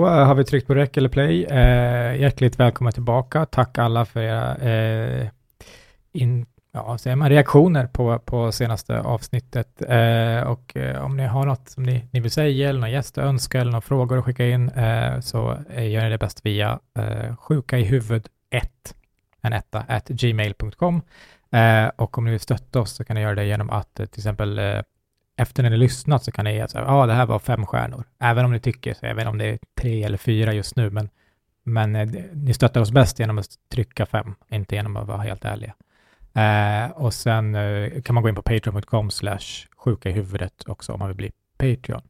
Då har vi tryckt på rec eller play. Eh, hjärtligt välkomna tillbaka. Tack alla för era eh, in, ja, säger man, reaktioner på, på senaste avsnittet. Eh, och eh, om ni har något som ni, ni vill säga, eller någon gäst önska eller några frågor att skicka in, eh, så eh, gör ni det bäst via eh, sjuka i huvud 1, en etta, at gmail.com. Eh, och om ni vill stötta oss så kan ni göra det genom att eh, till exempel eh, efter när ni lyssnat så kan ni säga, ja, ah, det här var fem stjärnor. Även om ni tycker, så även om det är tre eller fyra just nu, men, men eh, ni stöttar oss bäst genom att trycka fem, inte genom att vara helt ärliga. Eh, och sen eh, kan man gå in på patreon.com slash sjuka i huvudet också om man vill bli Patreon.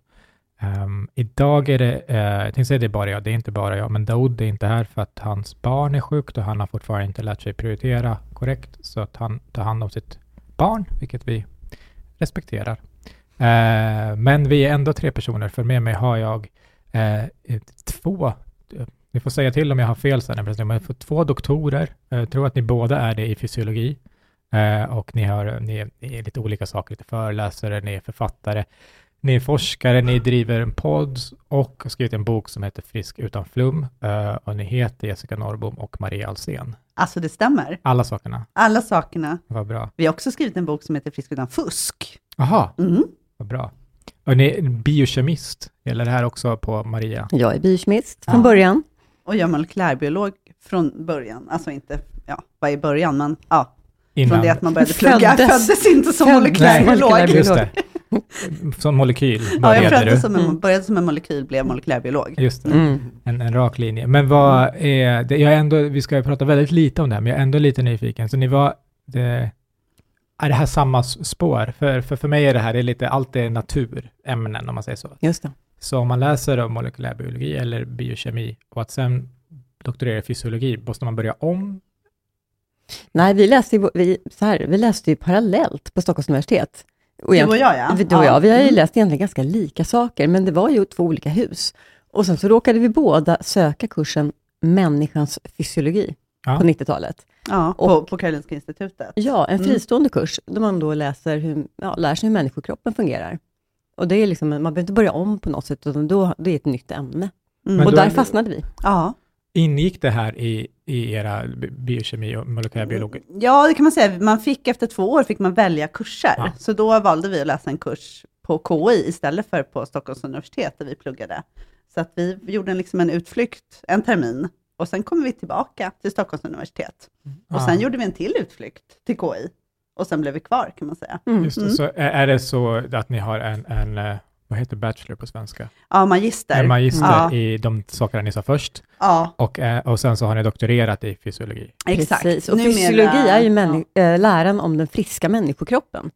Um, idag är det, uh, jag tänkte säga det är bara jag, det är inte bara jag, men Daoud är inte här för att hans barn är sjukt och han har fortfarande inte lärt sig prioritera korrekt, så att han tar hand om sitt barn, vilket vi respekterar. Uh, men vi är ändå tre personer, för med mig har jag uh, två, ni får säga till om jag har fel sen, men jag får två doktorer, jag tror att ni båda är det i fysiologi, och ni, har, ni, är, ni är lite olika saker, lite föreläsare, ni är författare, ni är forskare, ni driver en podd och har skrivit en bok som heter Frisk utan flum. Och ni heter Jessica Norrbom och Maria Alsen. Alltså det stämmer. Alla sakerna. Alla sakerna. Vad bra. Vi har också skrivit en bok som heter Frisk utan fusk. Jaha, Mm. Vad bra. Och ni är biokemist. Gäller det här också på Maria? Jag är biokemist från Ja. början. Och jag är molekylärbiolog från början. Alltså inte, ja, vad är början, men ja, från Innan. det att man började plugga. Jag Föddes. inte som molekylärbiolog. Just det. Som molekyl Ja, jag började som en, Mm. började som en molekyl, blev molekylärbiolog. Just det. Mm. En, en rak linje. Men vad är det? Jag är ändå, vi ska prata väldigt lite om det här, men jag är ändå lite nyfiken. Så ni var, det, är det här samma spår? För, för, för mig är det här, det är lite, allt är naturämnen om man säger så. Just det. Så om man läser om molekylärbiologi eller biokemi och att sen doktorera i fysiologi, måste man börja om? Nej, vi läste, ju, vi, så här, vi läste ju parallellt på Stockholms universitet. Och Du och jag ja. vi- Du och jag, vi har ju Mm. läst egentligen ganska lika saker, men det var ju två olika hus. Och sen så råkade vi båda söka kursen Människans fysiologi Ja. på 90-talet. Ja, på, Och- på Karolinska institutet. Ja, en Mm. fristående kurs, där man då läser hur, ja, lär sig hur människokroppen fungerar. Och det är liksom, man behöver inte börja om på något sätt, utan då, det är ett nytt ämne. Mm. Men och där är- fastnade vi. Ja. Ingick det här i, i era bi- biokemi och molekylärbiologi? ja, det kan man säga. Man fick efter två år fick man välja kurser. Ja. Så då valde vi att läsa en kurs på KI istället för på Stockholms universitet där vi pluggade. Så att vi gjorde en, liksom en utflykt en termin och sen kom vi tillbaka till Stockholms universitet. Och sen Ja. gjorde vi en till utflykt till KI. Och sen blev vi kvar kan man säga. Mm. Just det, Mm. så är, det så att ni har en, en eh, vad heter bachelor på svenska? Ja, magister. En magister Ja. i de sakerna ni sa först Ja, och, eh, och sen så har ni doktorerat i fysiologi. exakt. Precis. Och Numera- fysiologi är ju ja, eh, läran om den friska människokroppen.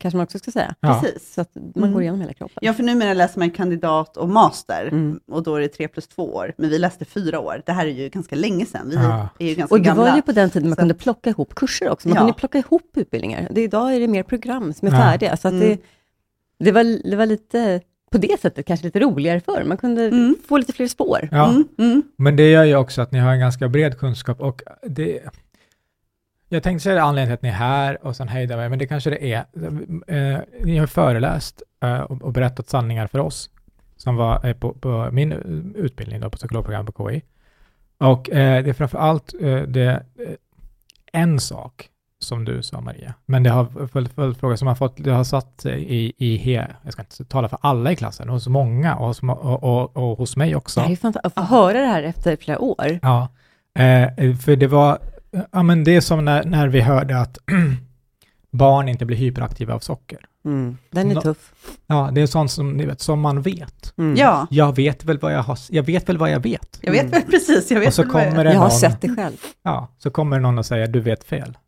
Kanske man också ska säga. Ja. Precis. Så att man Mm. går igenom hela kroppen. Ja, för numera läser man kandidat och master Mm. och då är det tre plus två år. Men vi läste fyra år. Det här är ju ganska länge sedan. Vi Ja. är ju ganska Och det gamla. var ju på den tiden man Så- kunde plocka ihop kurser också. Man Ja. kunde plocka ihop utbildningar. Det, idag är det mer program som är Ja. färdiga. Så att Mm. det, det, var, det var lite, på det sättet kanske lite roligare för. Man kunde Mm. få lite fler spår. Ja, Mm, mm. men det gör ju också att ni har en ganska bred kunskap och det jag tänkte säga anledningen till att ni är här och sen hejda mig, men det kanske det är. Eh, ni har föreläst eh, och, och berättat sanningar för oss som var eh, på, på min utbildning då, på psykologprogram på KI. Och det är framför allt det, en sak som du sa Maria, men det har följt följdfråga som har fått, det har satt sig i, i he, jag ska inte tala för alla i klassen, hos många och hos, och, och, och hos mig också. Det är fantastiskt att få höra det här efter flera år. Ja, för det var, ja men det är som när, när vi hörde att barn inte blir hyperaktiva av socker. Mm. Den är Nå- tuff. Ja, det är sånt som, ni vet, som man vet. Mm. Ja, Jag vet väl vad jag har, jag vet väl vad jag vet. jag vet Mm. väl precis. Jag vet Och så väl vad jag- kommer det Jag har någon, sett det själv. ja, så kommer någon och säger du vet fel.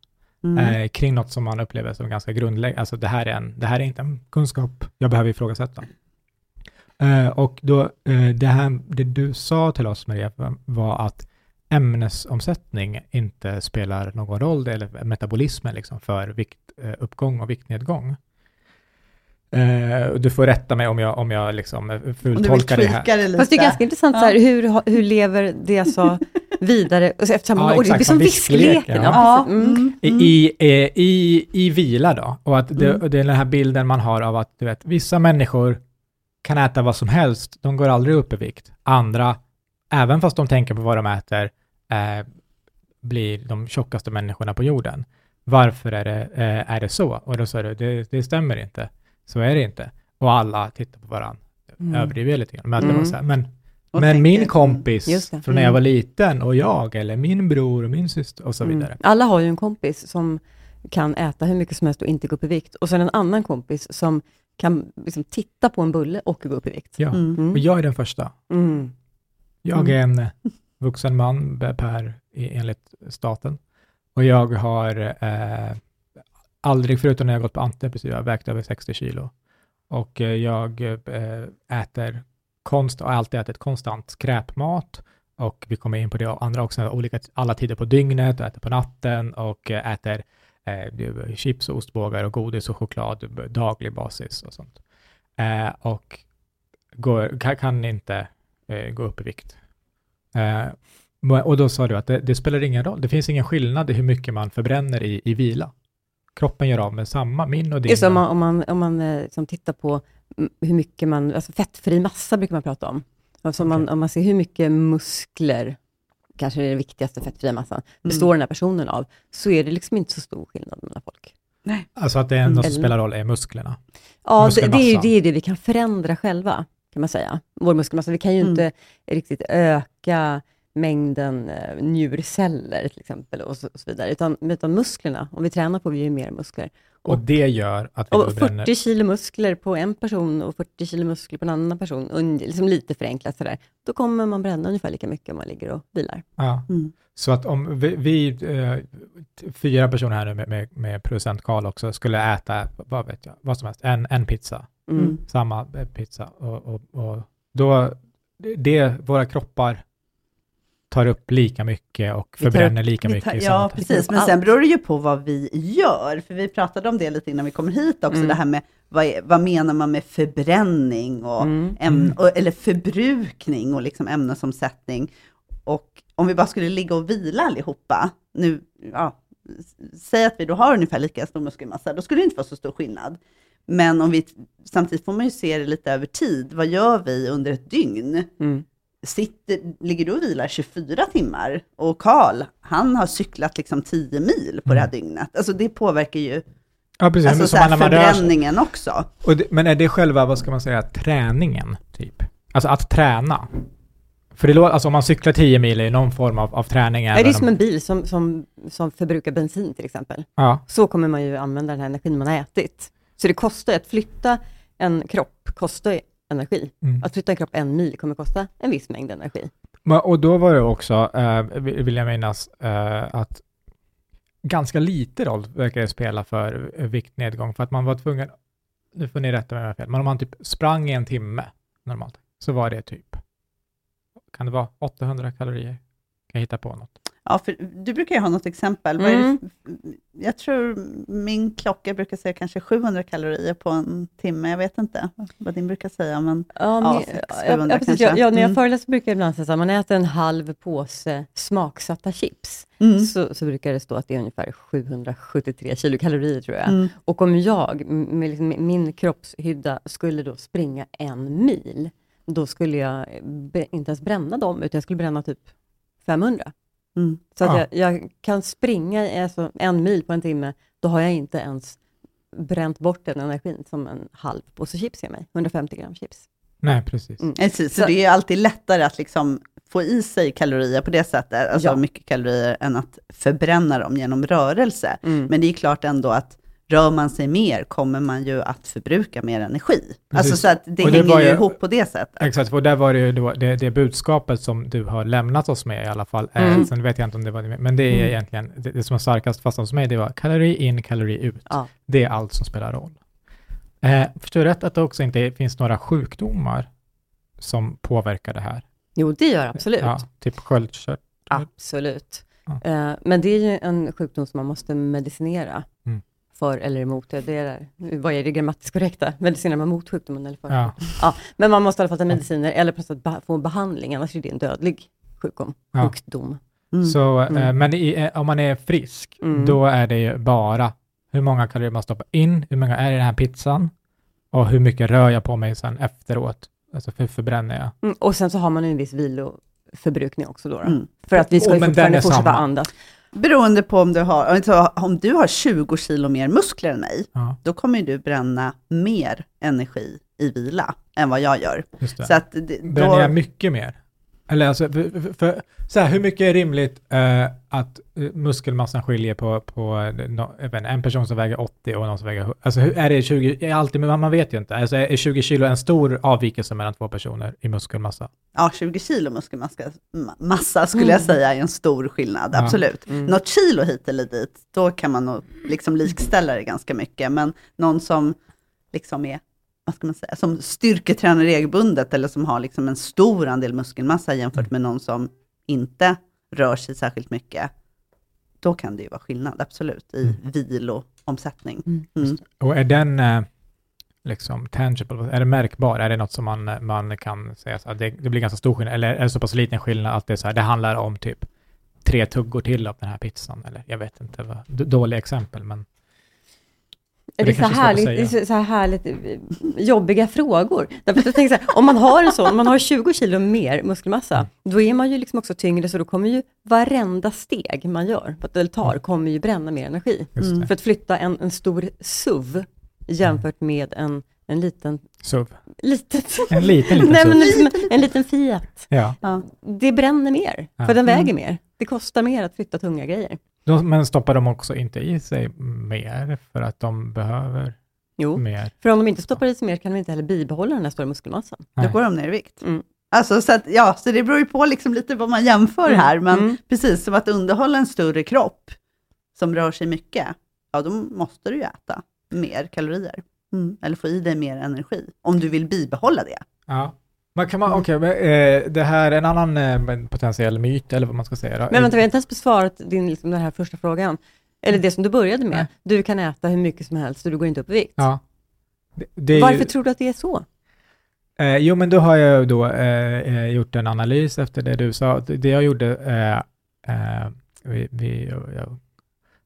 Mm. Eh, kring något som man upplever som ganska grundläggande. Alltså det här, är en, det här är inte en kunskap jag behöver ifrågasätta. Eh, och då, eh, det, här, det du sa till oss Maria var att ämnesomsättning inte spelar någon roll, eller metabolismen liksom, för viktuppgång och viktnedgång. Eh, och du får rätta mig om jag, om jag liksom eh, fultolkar det här. det lite. Fast det är ganska intressant, Ja. så här, hur, hur lever det jag sa vidare? Och så efter samma Ja, och det blir som viskleken, ja. Mm. mm, I, mm. i, eh, i, i vila då, och att det, Mm. det är den här bilden man har av att du vet, vissa människor kan äta vad som helst, de går aldrig upp i vikt. Andra, även fast de tänker på vad de äter, eh, blir de tjockaste människorna på jorden. Varför är det, eh, är det så? Och då sa du, det, det stämmer inte. Så är det inte. Och alla tittar på varandra, Mm. överdriver lite grann. Men, det Mm. var så här, men, Och men tänker- min mm. kompis det. från när jag Mm. var liten och jag, eller min bror och min syster och så Mm. vidare. Alla har ju en kompis som kan äta hur mycket som helst och inte gå upp i vikt. Och sen en annan kompis som kan liksom titta på en bulle och gå upp i vikt. Ja, Mm. Mm. och jag är den första. Mm. Jag är en vuxen man per, enligt staten. Och jag har eh, aldrig, förutom när jag gått på antidepressiva, vägt över 60 kilo. Och eh, jag eh, äter konst, och har alltid ätit konstant skräpmat. Och vi kommer in på det andra också, olika, alla tider på dygnet, och äter på natten och eh, äter eh, chips och ostbågar och godis och choklad eh, daglig basis och sånt. Eh, och går, kan, kan inte eh, gå upp i vikt. Eh, och då sa du att det, det spelar ingen roll, det finns ingen skillnad i hur mycket man förbränner i, i vila. Kroppen gör av med samma, min och din. Just det, om man, om man, om man eh, liksom tittar på mm, hur mycket man, alltså fettfri massa brukar man prata om. Alltså om, man, om man ser hur mycket muskler, kanske är den viktigaste fettfria massan, består den här personen av, så är det liksom inte så stor skillnad mellan folk. Alltså att det enda som Eller- spelar roll är musklerna. Ja, det, det är ju Muskelmassan. det, är det vi kan förändra själva, kan man säga. Vår muskelmassa. Vi kan ju Mm. inte riktigt öka mängden eh, njurceller till exempel och så, och så vidare, utan, utan musklerna, om vi tränar på, vi ger mer muskler. Och det gör att vi Och då bränner... 40 kilo muskler på en person och 40 kilo muskler på en annan person, och liksom lite förenklat sådär, då kommer man bränna ungefär lika mycket om man ligger och vilar. Ja. Mm. Så att om vi, vi eh, fyra personer här nu med, med, med producent Karl också skulle äta, vad vet jag, vad som helst, en, en pizza, Mm. Mm. samma eh, pizza, och, och, och då, det, våra kroppar tar upp lika mycket och förbränner lika mycket tar- Ja, precis. Men sen beror det ju på vad vi gör. För vi pratade om det lite innan vi kommer hit också, Mm. det här med vad, är, vad menar man med förbränning och, Mm. ämn, Mm. och eller förbrukning och liksom ämnesomsättning. Och om vi bara skulle ligga och vila allihopa, nu, ja, säg att vi då har ungefär lika stor muskelmassa, då skulle det inte vara så stor skillnad. Men om vi, samtidigt får man ju se det lite över tid. Vad gör vi under ett dygn? Mm. sitter, ligger du och vilar 24 timmar och Karl, han har cyklat liksom 10 mil på det här Mm. dygnet. Alltså det påverkar ju Ja, precis. alltså, så här, när man rör förbränningen också. Och det, men är det själva, vad ska man säga, träningen, typ? Alltså att träna. För det låter, alltså om man cyklar 10 mil ju någon form av, av träning. Nej, det är som om- en bil som, som, som förbrukar bensin till exempel. Ja, Så kommer man ju använda den här energin man har ätit. Så det kostar, att flytta en kropp kostar energi. mm. Att flytta en kropp en mil kommer kosta en viss mängd energi. Och då var det också, eh, vill vill jag minnas, eh, att ganska lite roll verkar det spela för eh, viktnedgång, för att man var tvungen, nu får ni rätta mig om jag har fel, men om man typ sprang i en timme normalt, så var det typ, kan det vara 800 kalorier? Kan jag hitta på något? Ja, för du brukar ju ha något exempel. Mm. jag tror min klocka brukar säga kanske 700 kalorier på en timme. Jag vet inte vad din brukar säga, men Ja, Ja, men- 600 ja, ja, precis. kanske. Ja, när jag Mm. föreläser brukar jag ibland säga att man äter en halv påse smaksatta chips, mm. så, så brukar det stå att det är ungefär 773 kilokalorier tror jag. Mm. Och om jag, med liksom min kroppshydda, skulle då springa en mil, då skulle jag inte ens bränna dem, utan jag skulle bränna typ 500. Mm. Så att Ja. jag, jag kan springa alltså, en mil på en timme, då har jag inte ens bränt bort den energin som en halv påse chips ger mig, 150 gram chips. Nej, precis. Mm. Precis, så Så- det är ju alltid lättare att liksom få i sig kalorier på det sättet, alltså Ja. mycket kalorier, än att förbränna dem genom rörelse. Mm. Men det är klart ändå att rör man sig mer kommer man ju att förbruka mer energi. Alltså så att det Och det hänger var ju ihop på det sättet. Exakt, och där var det ju då det, det budskapet som du har lämnat oss med i alla fall. Eh, Mm. sen vet jag inte om det var det, men det är Mm. egentligen, det, det som var starkast fast hos mig, det var kalori in, kalori ut. Ja. Det är allt som spelar roll. Eh, förstår jag rätt att det också inte finns några sjukdomar som påverkar det här? Jo, det gör absolut. Ja, typ sköldkörtel. Absolut. Ja. Eh, men det är ju en sjukdom som man måste medicinera. För eller emot. Det är där, vad är det grammatiskt korrekta? Medicinerar man mot sjukdomen eller för? Ja. Ja, men man måste i alla fall ta mediciner eller på något få en behandling, annars är det en dödlig sjukdom. Ja. sjukdom. Mm. Så, eh, Mm. men i, eh, om man är frisk, Mm. då är det ju bara hur många kalorier man stoppar in, hur många är i den här pizzan och hur mycket rör jag på mig sen efteråt? Alltså hur förbränner jag? Mm, och sen så har man en viss viloförbrukning också då. då. Mm. För att vi ska Oh, ju fortfarande är fortsätta samma. andas. Beroende på om du har, alltså, om du har 20 kilo mer muskler än mig, Ja, då kommer du bränna mer energi i vila än vad jag gör. just det. Så att det, Bränner då, jag mycket mer? Eller alltså, för, för, för, så här, hur mycket är rimligt eh, att eh, muskelmassan skiljer på, på eh, no, en person som väger 80 och någon som väger 100? Alltså hur, är det 20, är alltid, men man vet ju inte. Alltså är 20 kilo en stor avvikelse mellan två personer i muskelmassa? ja, 20 kilo muskelmassa ma- massa skulle jag Mm. säga är en stor skillnad, Ja. absolut. Mm. Något kilo hit eller dit, då kan man nog liksom likställa det ganska mycket, men någon som liksom är vad ska man säga, som styrketränar regelbundet eller som har liksom en stor andel muskelmassa jämfört med någon som inte rör sig särskilt mycket, då kan det ju vara skillnad, absolut, i Mm. viloomsättning. Mm. Mm. Och är den eh, liksom tangible, är det märkbar? Är det något som man, man kan säga så att det, det blir ganska stor skillnad? Eller är det så pass liten skillnad att det, är så här, det handlar om typ tre tuggor till av den här pizzan? Eller jag vet inte, vad, dåliga exempel, men Det det är, så härligt, det säga. är så, här härligt eh, jobbiga frågor. Därför jag tänker så här, om man har en sån, om man har 20 kilo mer muskelmassa, då är man ju liksom också tyngre, så då kommer ju varenda steg man gör, eller tar, kommer ju bränna mer energi. Mm. För att flytta en, en stor SUV jämfört med en, en liten, SUV. litet, En liten, liten nej, men liksom, en liten Fiat. Ja. Ja. Det bränner mer, Ja. för den Mm. väger mer. Det kostar mer att flytta tunga grejer. De, men stoppar de också inte i sig mer för att de behöver Jo, mer? för om de inte stoppar i sig mer kan de inte heller bibehålla den här stora muskelmassan. Då Nej. går de ner i vikt. Mm. Alltså, så, att, ja, så det beror ju på liksom lite vad man jämför Mm. här, men Mm. precis som att underhålla en större kropp som rör sig mycket, ja då måste du ju äta mer kalorier. Mm. Eller få i dig mer energi, om du vill bibehålla det. Ja. Men kan man, Mm. okej, men, eh, det här är en annan eh, potentiell myt, eller vad man ska säga. då. Men vänta, vi har inte ens besvarat din, liksom, den här första frågan. Eller det som du började med. Nej. Du kan äta hur mycket som helst och du går inte upp i vikt. Ja. Det, det Varför ju, tror du att det är så? eh, jo, men då har jag då eh, eh, gjort en analys efter det du sa. Det jag gjorde, eh, vi, vi, jag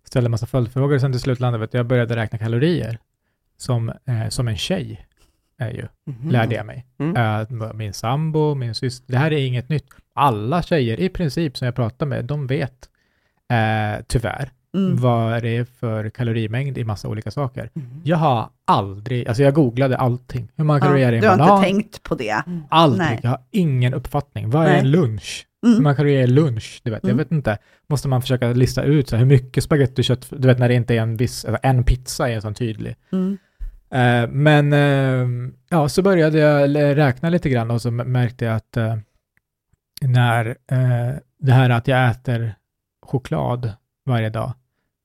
ställde en massa följdfrågor, sen till slut landade vi att jag började räkna kalorier som, som en tjej, är ju, lärde jag mig. Mm. Eh, min sambo, min syster, det här är inget nytt. Alla tjejer i princip som jag pratar med, de vet eh, tyvärr Mm. vad det är för kalorimängd i massa olika saker. Mm. Jag har aldrig, alltså jag googlade allting. Hur många kalorier är det i du har en banan? inte tänkt på det. Aldrig. Nej. Jag har ingen uppfattning. Vad är en lunch? Hur Mm. många kalorier är lunch? Du vet, Jag Mm. vet inte. Måste man försöka lista ut så här, hur mycket spagetti och kött, du vet när det inte är en viss, alltså en pizza är så tydlig. Mm. Eh, men eh, ja, så började jag räkna lite grann och så märkte jag att eh, när det här att jag äter choklad varje dag,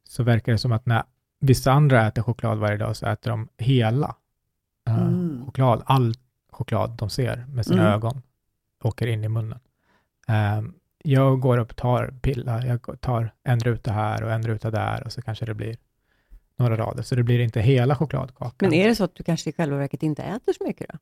så verkar det som att när vissa andra äter choklad varje dag så äter de hela Mm. choklad, all choklad de ser med sina Mm. ögon, åker in i munnen. Eh, jag går upp och tar pillar, jag tar en ruta här och en ruta där och så kanske det blir några rader, så det blir inte hela chokladkakan. Men är det så att du kanske i själva verket inte äter så mycket då?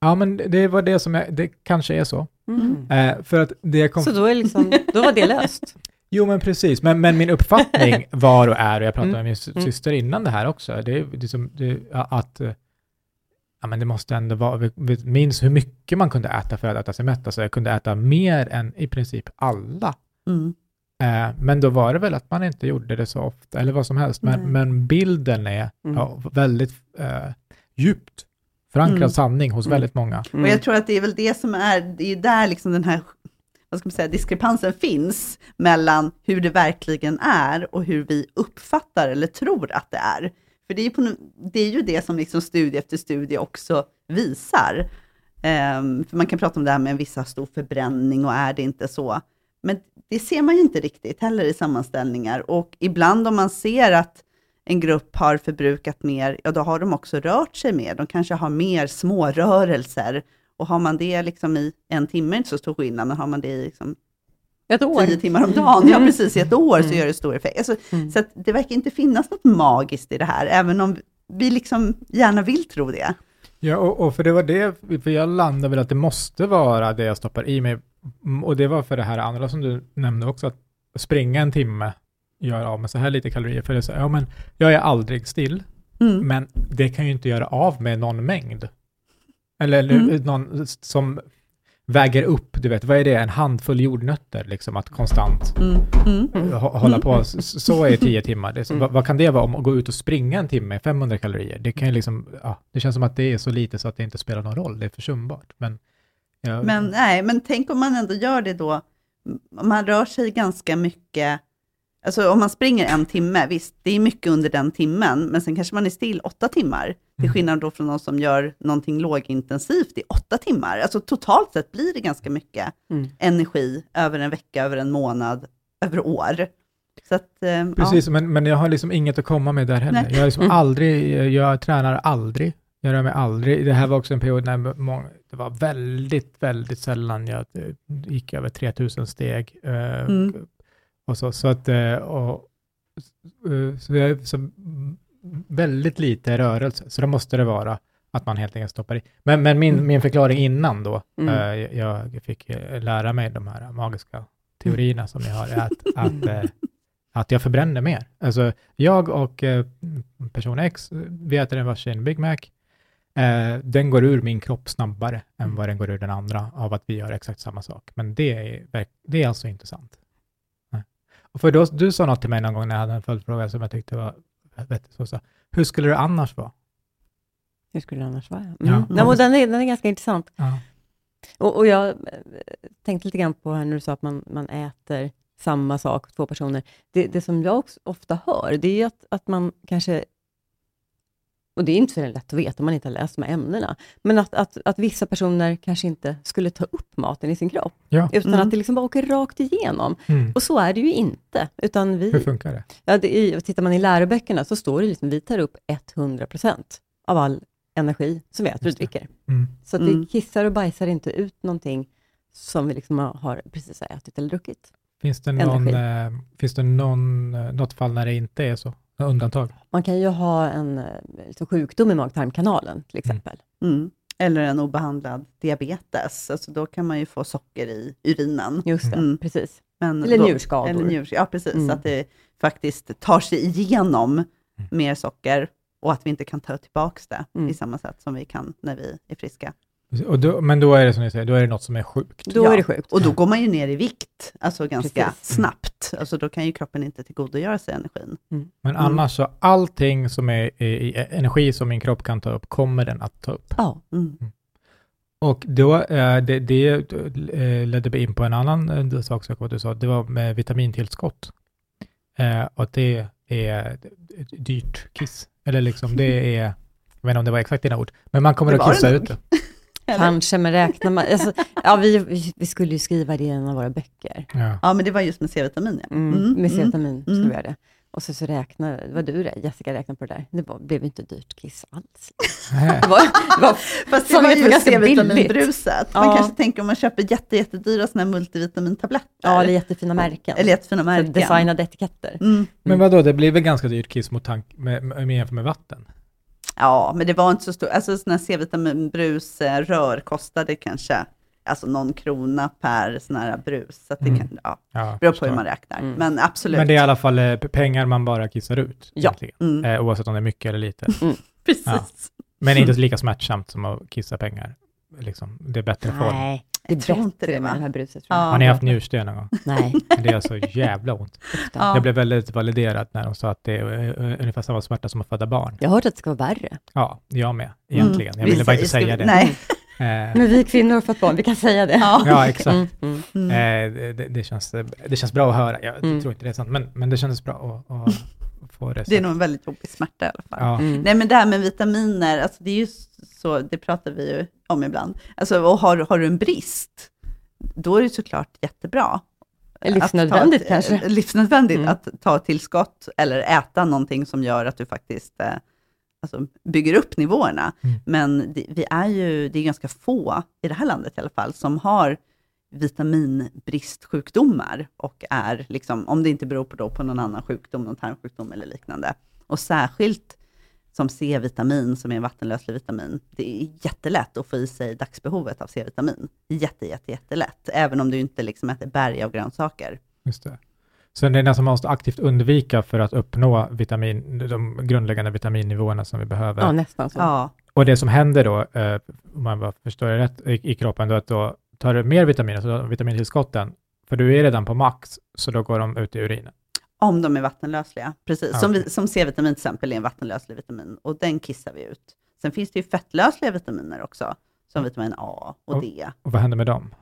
Ja, men det var det som jag, det kanske är så. Mm. Eh, för att det kom... Så då, är liksom, då var det löst? Jo, men precis. Men, men min uppfattning var och är, och jag pratade Mm. med min Mm. syster innan det här också, det är liksom, det, att eh, ja, men det måste ändå vara, vi, vi minns hur mycket man kunde äta för att äta sig mätt. Alltså jag kunde äta mer än i princip alla. Mm. Eh, men då var det väl att man inte gjorde det så ofta, eller vad som helst. Men, men bilden är Mm. ja, väldigt eh, djupt förankrad Mm. sanning hos Mm. väldigt många. Mm. Och jag tror att det är väl det som är, det är där liksom den här, vad ska man säga, diskrepansen finns mellan hur det verkligen är och hur vi uppfattar eller tror att det är. För det är ju, på, det, är ju det som liksom studie efter studie också visar. Ehm, för man kan prata om det här med en vissa stor förbränning och är det inte så. Men det ser man ju inte riktigt heller i sammanställningar. Och ibland om man ser att en grupp har förbrukat mer, ja då har de också rört sig mer. De kanske har mer smårörelser. Och har man det liksom i en timme är inte så stor skillnad, men har man det i liksom Ett år? tio timmar om dagen, ja Mm. precis, i ett år så Mm. gör det stor effekt. Alltså, Mm. Så att det verkar inte finnas något magiskt i det här, även om vi liksom gärna vill tro det. Ja, och, och för det var det, för jag landade väl att det måste vara det jag stoppar i mig. Mm, Och det var för det här andra som du nämnde också, att springa en timme gör av med så här lite kalorier. För det är så, ja men jag är aldrig still. Mm. Men det kan ju inte göra av med någon mängd. Eller, eller Mm. någon som väger upp, du vet, vad är det, en handfull jordnötter, liksom att konstant Mm. Mm. hå- hålla på, så, så är tio timmar. Det så, Mm. vad, vad kan det vara om att gå ut och springa en timme, 500 kalorier? Det kan ju liksom, ja, det känns som att det är så lite så att det inte spelar någon roll, det är försumbart. Men, ja, Men nej, men tänk om man ändå gör det då, man rör sig ganska mycket, alltså om man springer en timme, visst, det är mycket under den timmen, men sen kanske man är still åtta timmar, till Mm. skillnad då från någon som gör någonting lågintensivt i åtta timmar. Alltså totalt sett blir det ganska mycket Mm. energi över en vecka, över en månad, över år. Att, eh, Precis, men, men jag har liksom inget att komma med där heller. Nej. Jag, liksom Mm. aldrig, jag tränar aldrig, jag rör mig aldrig. Det här var också en period när det var väldigt, väldigt sällan jag eh, gick över 3000 steg. eh, Mm. Och så, så att, eh, och, så jag, så väldigt lite rörelse, så då måste det vara att man helt enkelt stoppar i. Men, men min, Mm. min förklaring innan då, Mm. jag fick lära mig de här magiska teorierna som ni har, är att, att, att jag förbränner mer. Alltså jag och person X, vi äter en varsin Big Mac, eh, den går ur min kropp snabbare än vad den går ur den andra av att vi gör exakt samma sak. Men det är, det är alltså inte sant. Nej. Och för då, du sa något till mig någon gång när jag hade en följdfråga som jag tyckte var vettigt. Så sa, hur skulle det annars vara? Hur skulle det annars vara? Mm. Ja. Men den, är, den är ganska intressant. Ja. Och, och jag eh, tänkte lite grann på här när du sa att man, man äter samma sak, två personer. Det, det som jag också ofta hör, det är att, att man kanske, och det är inte så lätt att veta om man inte har läst de här ämnena, men att, att, att vissa personer kanske inte skulle ta upp maten i sin kropp, Ja. utan Mm. att det liksom bara åker rakt igenom. Mm. Och så är det ju inte, utan vi, Hur funkar det? Ja, det är, tittar man i läroböckerna så står det liksom, vi tar upp 100% av all energi som vi äter och dricker. Mm. Så att Mm. vi kissar och bajsar inte ut någonting som vi liksom har- precis ätit eller druckit. Finns det, någon, eh, finns det någon, eh, något fall när det inte är så? Undantag? Man kan ju ha en eh, liksom sjukdom i mag-tarmkanalen till exempel. Mm. Eller en obehandlad diabetes, alltså då kan man ju få socker i urinen. Just det, Mm. precis. Men Eller då, njurskador. Eller njurs, ja, precis. Mm. Att det faktiskt tar sig igenom mer socker och att vi inte kan ta tillbaka det Mm. i samma sätt som vi kan när vi är friska. Och då, men då är det som ni säger, då är det något som är sjukt. Då Ja, är det sjukt. Och då går man ju ner i vikt, alltså ganska Precis. snabbt. Alltså då kan ju kroppen inte tillgodogöra sig energin. Men Mm. annars så, allting som är i, energi som min kropp kan ta upp, kommer den att ta upp. Ja, Mm. Och då, eh, det, det eh, ledde mig in på en annan eh, sak, som du sa, det var med vitamintillskott. Och det är dyrt kiss. Eller liksom, det är, jag vet inte om det var exakt dina ord, men man kommer Det att kissa det ut det. Eller? kanske, men räknar man... Alltså, ja, vi, vi, skulle ju skriva det i en av våra böcker. Ja. Ja, men det var just med C-vitamin. Ja. Mm, Mm, med mm. C-vitamin skulle mm. vi göra det. Och så, så räknar, det var du det, Jessica räknade på det där. Det var, blev inte dyrt kiss alls. Nej. Det var, det var Fast det Som var ju C-vitaminbruset. Man Ja. kanske tänker om man köper jätte, jättedyra såna här multivitamintabletter. ja, eller jättefina märken. eller jättefina Så märken. Designade etiketter. Mm. Men vad då? det blir väl ganska dyrt kiss mot tank, med, med, med, jämfört med vatten? Ja, men det var inte så stort. Alltså sådana här C-vitaminbrus, eh, rör kostade kanske alltså någon krona per sån här brus. Så att det Mm. kan, ja, Ja, beror på hur man räknar. Mm. Men absolut. Men det är i alla fall eh, pengar man bara kissar ut. Ja. Mm. Eh, oavsett om det är mycket eller lite. Precis. Ja. Men inte lika smärtsamt som att kissa pengar. Liksom, det är bättre form. Nej, det är Jag tror bättre inte det, med va? det här bruset. Tror Ja. jag. Har ni haft njursten någon gång? Nej, Det är så jävla ont. Ja. Jag blev väldigt validerad när de sa att det är eh, ungefär samma smärta som att föda barn. jag har hört att det ska vara värre. Ja, jag med, egentligen. Jag ville Mm. Vi bara inte säga det. Nej. Eh, Men vi kvinnor har fått barn, vi kan säga det. Ja. ja, exakt. Mm, mm. Mm. Eh, det, det, känns, det känns bra att höra. Jag Mm. tror inte det är sant, men, men det kändes bra att, att få det Det är nog en väldigt jobbig smärta i alla fall. Ja. Mm. Nej, men det här med vitaminer, alltså det är ju så, det pratar vi ju om ibland. Alltså, och har, har du en brist, då är det såklart jättebra. Livsnödvändigt ett, kanske. eh, Livsnödvändigt Mm. att ta tillskott eller äta någonting som gör att du faktiskt eh, alltså, bygger upp nivåerna. Mm. Men det, vi är ju, det är ganska få, i det här landet i alla fall, som har vitaminbristsjukdomar och är, liksom, om det inte beror på, då, på någon annan sjukdom, någon tarmsjukdom eller liknande. Och särskilt som C-vitamin, som är en vattenlöslig vitamin, det är jättelätt att få i sig dagsbehovet av C-vitamin. Jätte, jätte, jättelätt, även om du inte liksom äter berg av grönsaker. Just det. Så det är nästan man måste aktivt undvika för att uppnå vitamin, de grundläggande vitaminnivåerna som vi behöver. Ja, nästan så. Ja, Och det som händer då, eh, om man bara förstår det rätt, i, i kroppen, då att då tar du mer vitaminer, så vitamintillskotten, för du är redan på max, så då går de ut i urinen. Om de är vattenlösliga. Precis, Ja, som, okej. vi, som C-vitamin till exempel är en vattenlöslig vitamin och den kissar vi ut. Sen finns det ju fettlösliga vitaminer också, som vitamin A och Och- D. Och vad händer med dem?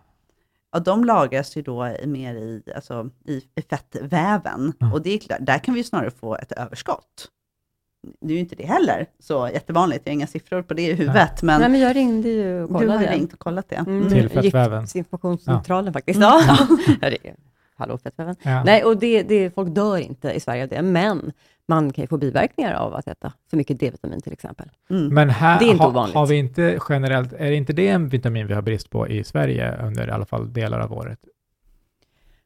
Ja, de lagras ju då mer i, alltså, i, i fettväven Mm. och det är klart, där kan vi ju snarare få ett överskott. Nu är ju inte det heller så jättevanligt, jag har inga siffror på det i huvudet, men, Nej, men jag ringde ju och du har kollade. ringt och kollat det. Mm, Till fettväven. Giftinformationscentralen faktiskt. Mm. Ja. Ja, det är, hallå fettväven. Ja. Nej, och det, det, folk dör inte i Sverige av det, men man kan ju få biverkningar av att äta för mycket D-vitamin till exempel. Mm. Men här Det är inte har, ovanligt. har vi inte generellt, är inte det en vitamin vi har brist på i Sverige under i alla fall delar av året?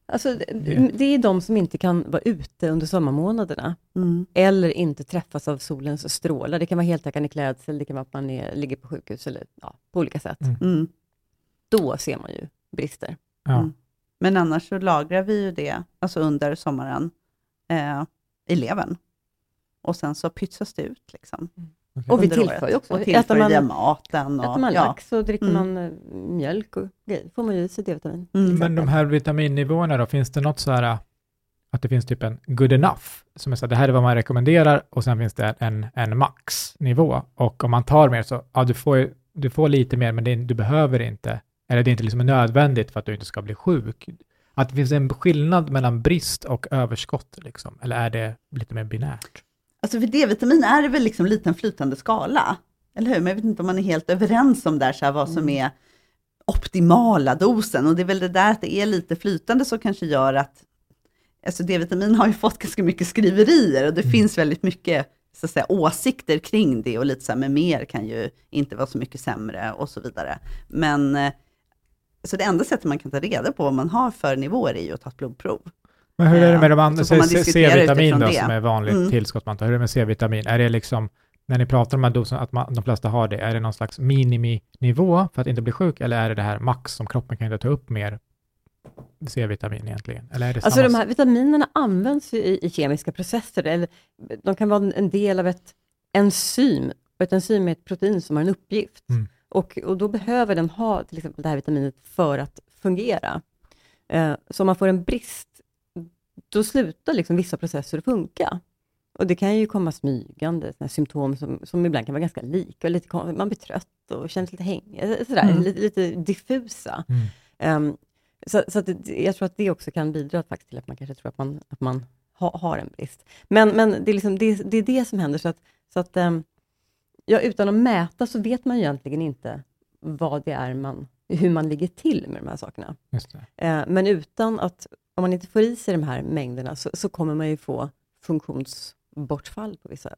Alltså, det, Det- det är de som inte kan vara ute under sommarmånaderna, Mm. eller inte träffas av solens strålar. Det kan vara heltäckande klädsel, det kan vara att man är, ligger på sjukhus, eller ja, på olika sätt. Mm. Mm. Då ser man ju brister. Ja. Mm. Men annars så lagrar vi ju det, alltså under sommaren, eh, i levern. Och sen så pytsas det ut liksom. okej. Och vi tillför ju också. Och Äter tillför man- via maten. Och, Äter man ja. lax så dricker Mm. man eh, mjölk och grejer, får man ju sig D-vitamin. till Mm. Men de här vitaminnivåerna då, finns det något så här att det finns typ en good enough, som är så här, det här är vad man rekommenderar och sen finns det en, en maxnivå och om man tar mer så, ja du får, ju- du får lite mer men det, du behöver inte, eller det är inte liksom nödvändigt för att du inte ska bli sjuk. Att det finns en skillnad mellan brist och överskott liksom, eller är det lite mer binärt? Alltså för D-vitamin är det väl liksom lite en flytande skala, eller hur? Men jag vet inte om man är helt överens om där, så här, vad som Mm. är optimala dosen. Och det är väl det där att det är lite flytande som kanske gör att, alltså D-vitamin har ju fått ganska mycket skriverier och det Mm. finns väldigt mycket så att säga, åsikter kring det och lite så här, men mer kan ju inte vara så mycket sämre och så vidare. Men eh, så det enda sättet man kan ta reda på vad man har för nivåer är ju att ta ett blodprov. Men hur är det med de Ja, andra, C-vitamin då, det. som är vanligt Mm. tillskott man tar, hur är det med C-vitamin? Är det liksom, när ni pratar om doserna, att man, de flesta har det, är det någon slags miniminivå för att inte bli sjuk, eller är det det här max som kroppen kan inte ta upp mer C-vitamin egentligen? Eller är det Alltså samma de här vitaminerna används ju i, i kemiska processer, eller de kan vara en del av ett enzym, och ett enzym är ett protein som har en uppgift. Mm. Och, och då behöver den ha till exempel det här vitaminet för att fungera. Eh, så om man får en brist, då slutar liksom vissa processer funka. Och det kan ju komma smygande, såna symptom som, som ibland kan vara ganska lika. Lite, kon- man blir trött och känner sig lite hängig, sådär, Mm. lite, lite diffusa. Mm. Ehm, så så att det, jag tror att det också kan bidra faktiskt till att man kanske tror att man, att man ha, har en brist. Men, men det, är liksom, det, det är det som händer. Så att, så att, ehm, ja, utan att mäta så vet man egentligen inte vad det är man, hur man ligger till med de här sakerna. Eh, men utan att, om man inte får i sig de här mängderna, så, så kommer man ju få funktionsbortfall på vissa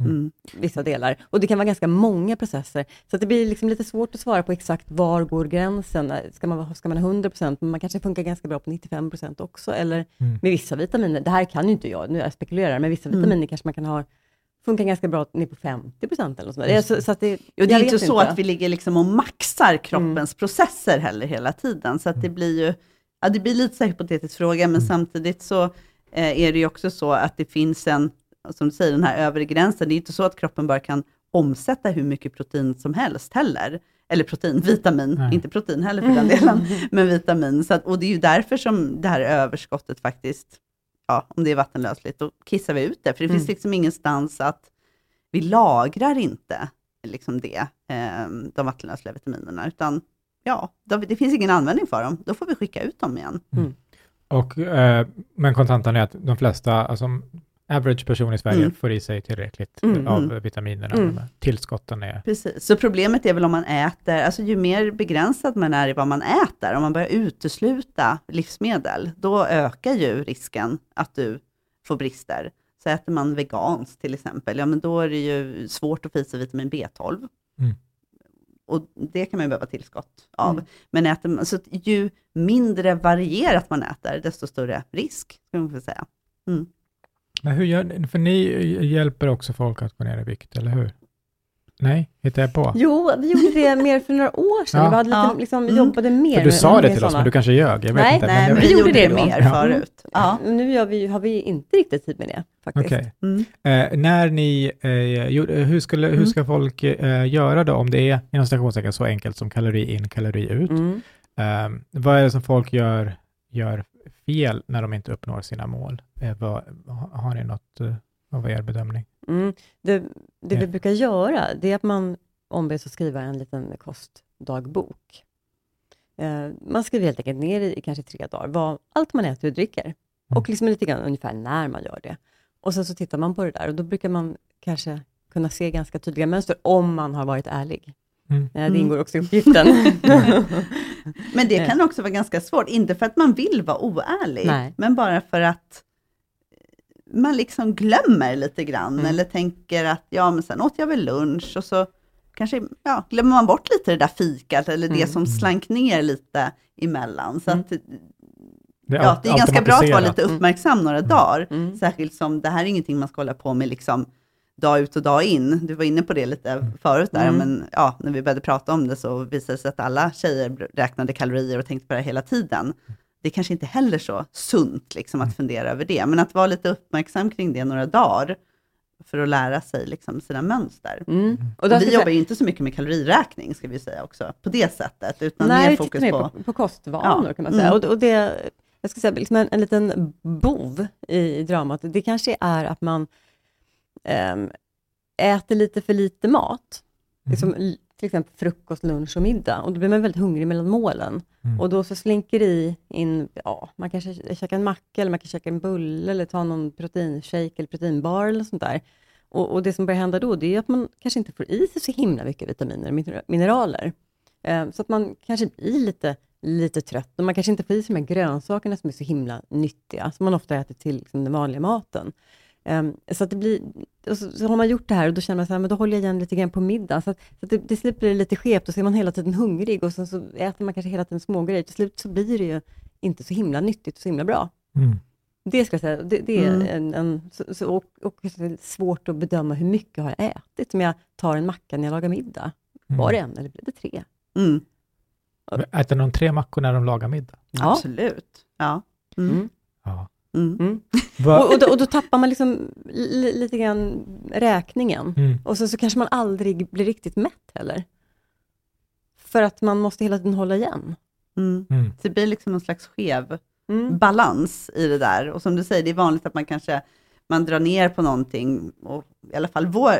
Mm. Mm. vissa delar. Och det kan vara ganska många processer. Så det blir liksom lite svårt att svara på exakt var går gränsen. Ska man, ska man ha 100 procent, men man kanske funkar ganska bra på 95 procent också. Eller Mm. med vissa vitaminer, det här kan ju inte jag, nu jag spekulerar, men vissa Mm. vitaminer kanske man kan ha, funkar ganska bra ner på 50 procent eller något sånt. Just Så, så att det, Och det är inte så att vi ligger liksom och maxar kroppens Mm. processer heller hela tiden, så att det blir ju, ja det blir lite så hypotetisk fråga, men Mm. samtidigt så eh, är det ju också så att det finns en, som du säger, den här övre gränsen, det är inte så att kroppen bara kan omsätta hur mycket protein som helst heller, eller protein, vitamin, Nej. inte protein heller för den delen, men vitamin, så att, och det är ju därför som det här överskottet faktiskt, ja, om det är vattenlösligt, då kissar vi ut det, för det finns Mm. liksom ingenstans att vi lagrar inte liksom det, eh, de vattenlösliga vitaminerna, utan ja, det finns ingen användning för dem, då får vi skicka ut dem igen. Och, eh, men kontentan är att de flesta, alltså average person i Sverige Mm. får i sig tillräckligt Mm, av mm. vitaminerna. Mm. Tillskotten är... Precis, så problemet är väl om man äter, alltså ju mer begränsad man är i vad man äter, om man börjar utesluta livsmedel, då ökar ju risken att du får brister. Så äter man veganskt till exempel, ja men då är det ju svårt att få i sig vitamin B12. Mm. Och det kan man ju behöva tillskott av. Mm. Men äter man, så ju mindre varierat man äter, desto större risk, skulle man säga. Men hur gör ni? För ni hjälper också folk att gå ner i vikt, eller hur? Nej, hittar jag på? Jo, vi gjorde det mer för några år sedan. Ja. Vi hade lite, Ja. liksom, Mm. jobbade mer För du med- sa det med till oss, såna. men du kanske ljög. Jag vet Nej, inte. Nej, det- men vi vi gjorde det det då. mer Ja. förut. Ja. Nu gör vi, har vi inte riktigt tid med det, faktiskt. Okej. Mm. Eh, när ni, eh, gjorde- hur, skulle, hur Mm. ska folk eh, göra då om det är inom citationstecken så enkelt som kalori in, kalori ut? Mm. Eh, vad är det som folk gör, gör fel när de inte uppnår sina mål? Eh, vad, ha- har ni något, eh, vad är er bedömning? Mm. Det, det Ja. vi brukar göra, det är att man ombeds att skriva en liten kostdagbok. Eh, man skriver helt enkelt ner i kanske tre dagar vad, allt man äter och dricker. Och liksom lite grann ungefär när man gör det. Och sen så tittar man på det där och då brukar man kanske kunna se ganska tydliga mönster om man har varit ärlig. Mm. Eh, det Mm. ingår också i uppgiften. Men det kan också vara ganska svårt, inte för att man vill vara oärlig, Nej. men bara för att man liksom glömmer lite grann, Mm. eller tänker att ja, men sen åt jag väl lunch, och så kanske ja, glömmer man bort lite det där fikat, eller det Mm. som slank ner lite emellan. Så Mm. att, Det ja, det är ganska bra att vara lite Mm. uppmärksam några dagar, Mm. särskilt som det här är ingenting man ska hålla på med liksom dag ut och dag in. Du var inne på det lite förut där, Mm. men ja, när vi började prata om det så visade det sig att alla tjejer räknade kalorier och tänkte på det hela tiden. Det är kanske inte heller så sunt liksom, att fundera över det, men att vara lite uppmärksam kring det några dagar, för att lära sig liksom, sina mönster. Mm. Och där ska vi jobbar säga- ju inte så mycket med kaloriräkning, ska vi säga också, på det sättet, utan Nej, mer vi fokus mer på... på, på kostvanor Ja. kan man säga. Mm. Och, och det, jag ska säga, liksom en, en liten bov i, i dramat, det kanske är att man ehm, äter lite för lite mat. Liksom, l- till exempel frukost, lunch och middag. Och då blir man väldigt hungrig mellan målen. Mm. Och då så slinker det i in, ja, man kanske käkar en macka, eller man kan käka en bulle, eller ta någon proteinshake eller proteinbar eller sånt där. Och, och det som börjar hända då, det är att man kanske inte får i sig så himla mycket vitaminer och minera- mineraler. Eh, så att man kanske blir lite, lite trött och man kanske inte får i sig de här grönsakerna som är så himla nyttiga, som man ofta äter till liksom, den vanliga maten. Eh, så att det blir, och så, så har man gjort det här och då känner man så här, men då håller jag igen lite grann på middagen. Så att, så att det, till slut blir det lite skevt och så är man hela tiden hungrig och sen så äter man kanske hela tiden smågrejer. Till slut så blir det ju inte så himla nyttigt och så himla bra. Mm. Det ska jag säga, det, det är Mm. en, en så, så, och, och det är svårt att bedöma hur mycket har jag ätit om jag tar en macka när jag lagar middag. Var det en eller blev det tre? Mm, Äter de tre mackor när de lagar middag? Ja. Absolut. Ja. Mm. Mm. Ja. Mm. Mm. Och, och, då, och då tappar man liksom li, lite grann räkningen. Mm. Och sen så kanske man aldrig blir riktigt mätt heller. För att man måste hela tiden hålla igen. Mm. Mm. Så det blir liksom någon slags skev Mm. balans i det där. Och som du säger, det är vanligt att man kanske man drar ner på någonting. Och I alla fall vår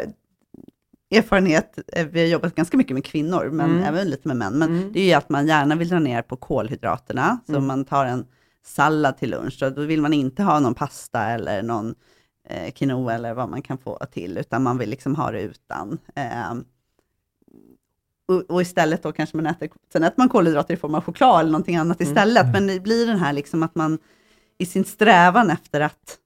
erfarenhet, eh, vi har jobbat ganska mycket med kvinnor, men Mm. även lite med män, men Mm. det är ju att man gärna vill dra ner på kolhydraterna. Så Mm. man tar en sallad till lunch, så då vill man inte ha någon pasta eller någon eh, quinoa eller vad man kan få till, utan man vill liksom ha det utan. Eh, och, och istället då kanske man äter, sen äter man kolhydrater i form av choklad eller någonting annat Mm. istället, men det blir den här liksom att man i sin strävan efter att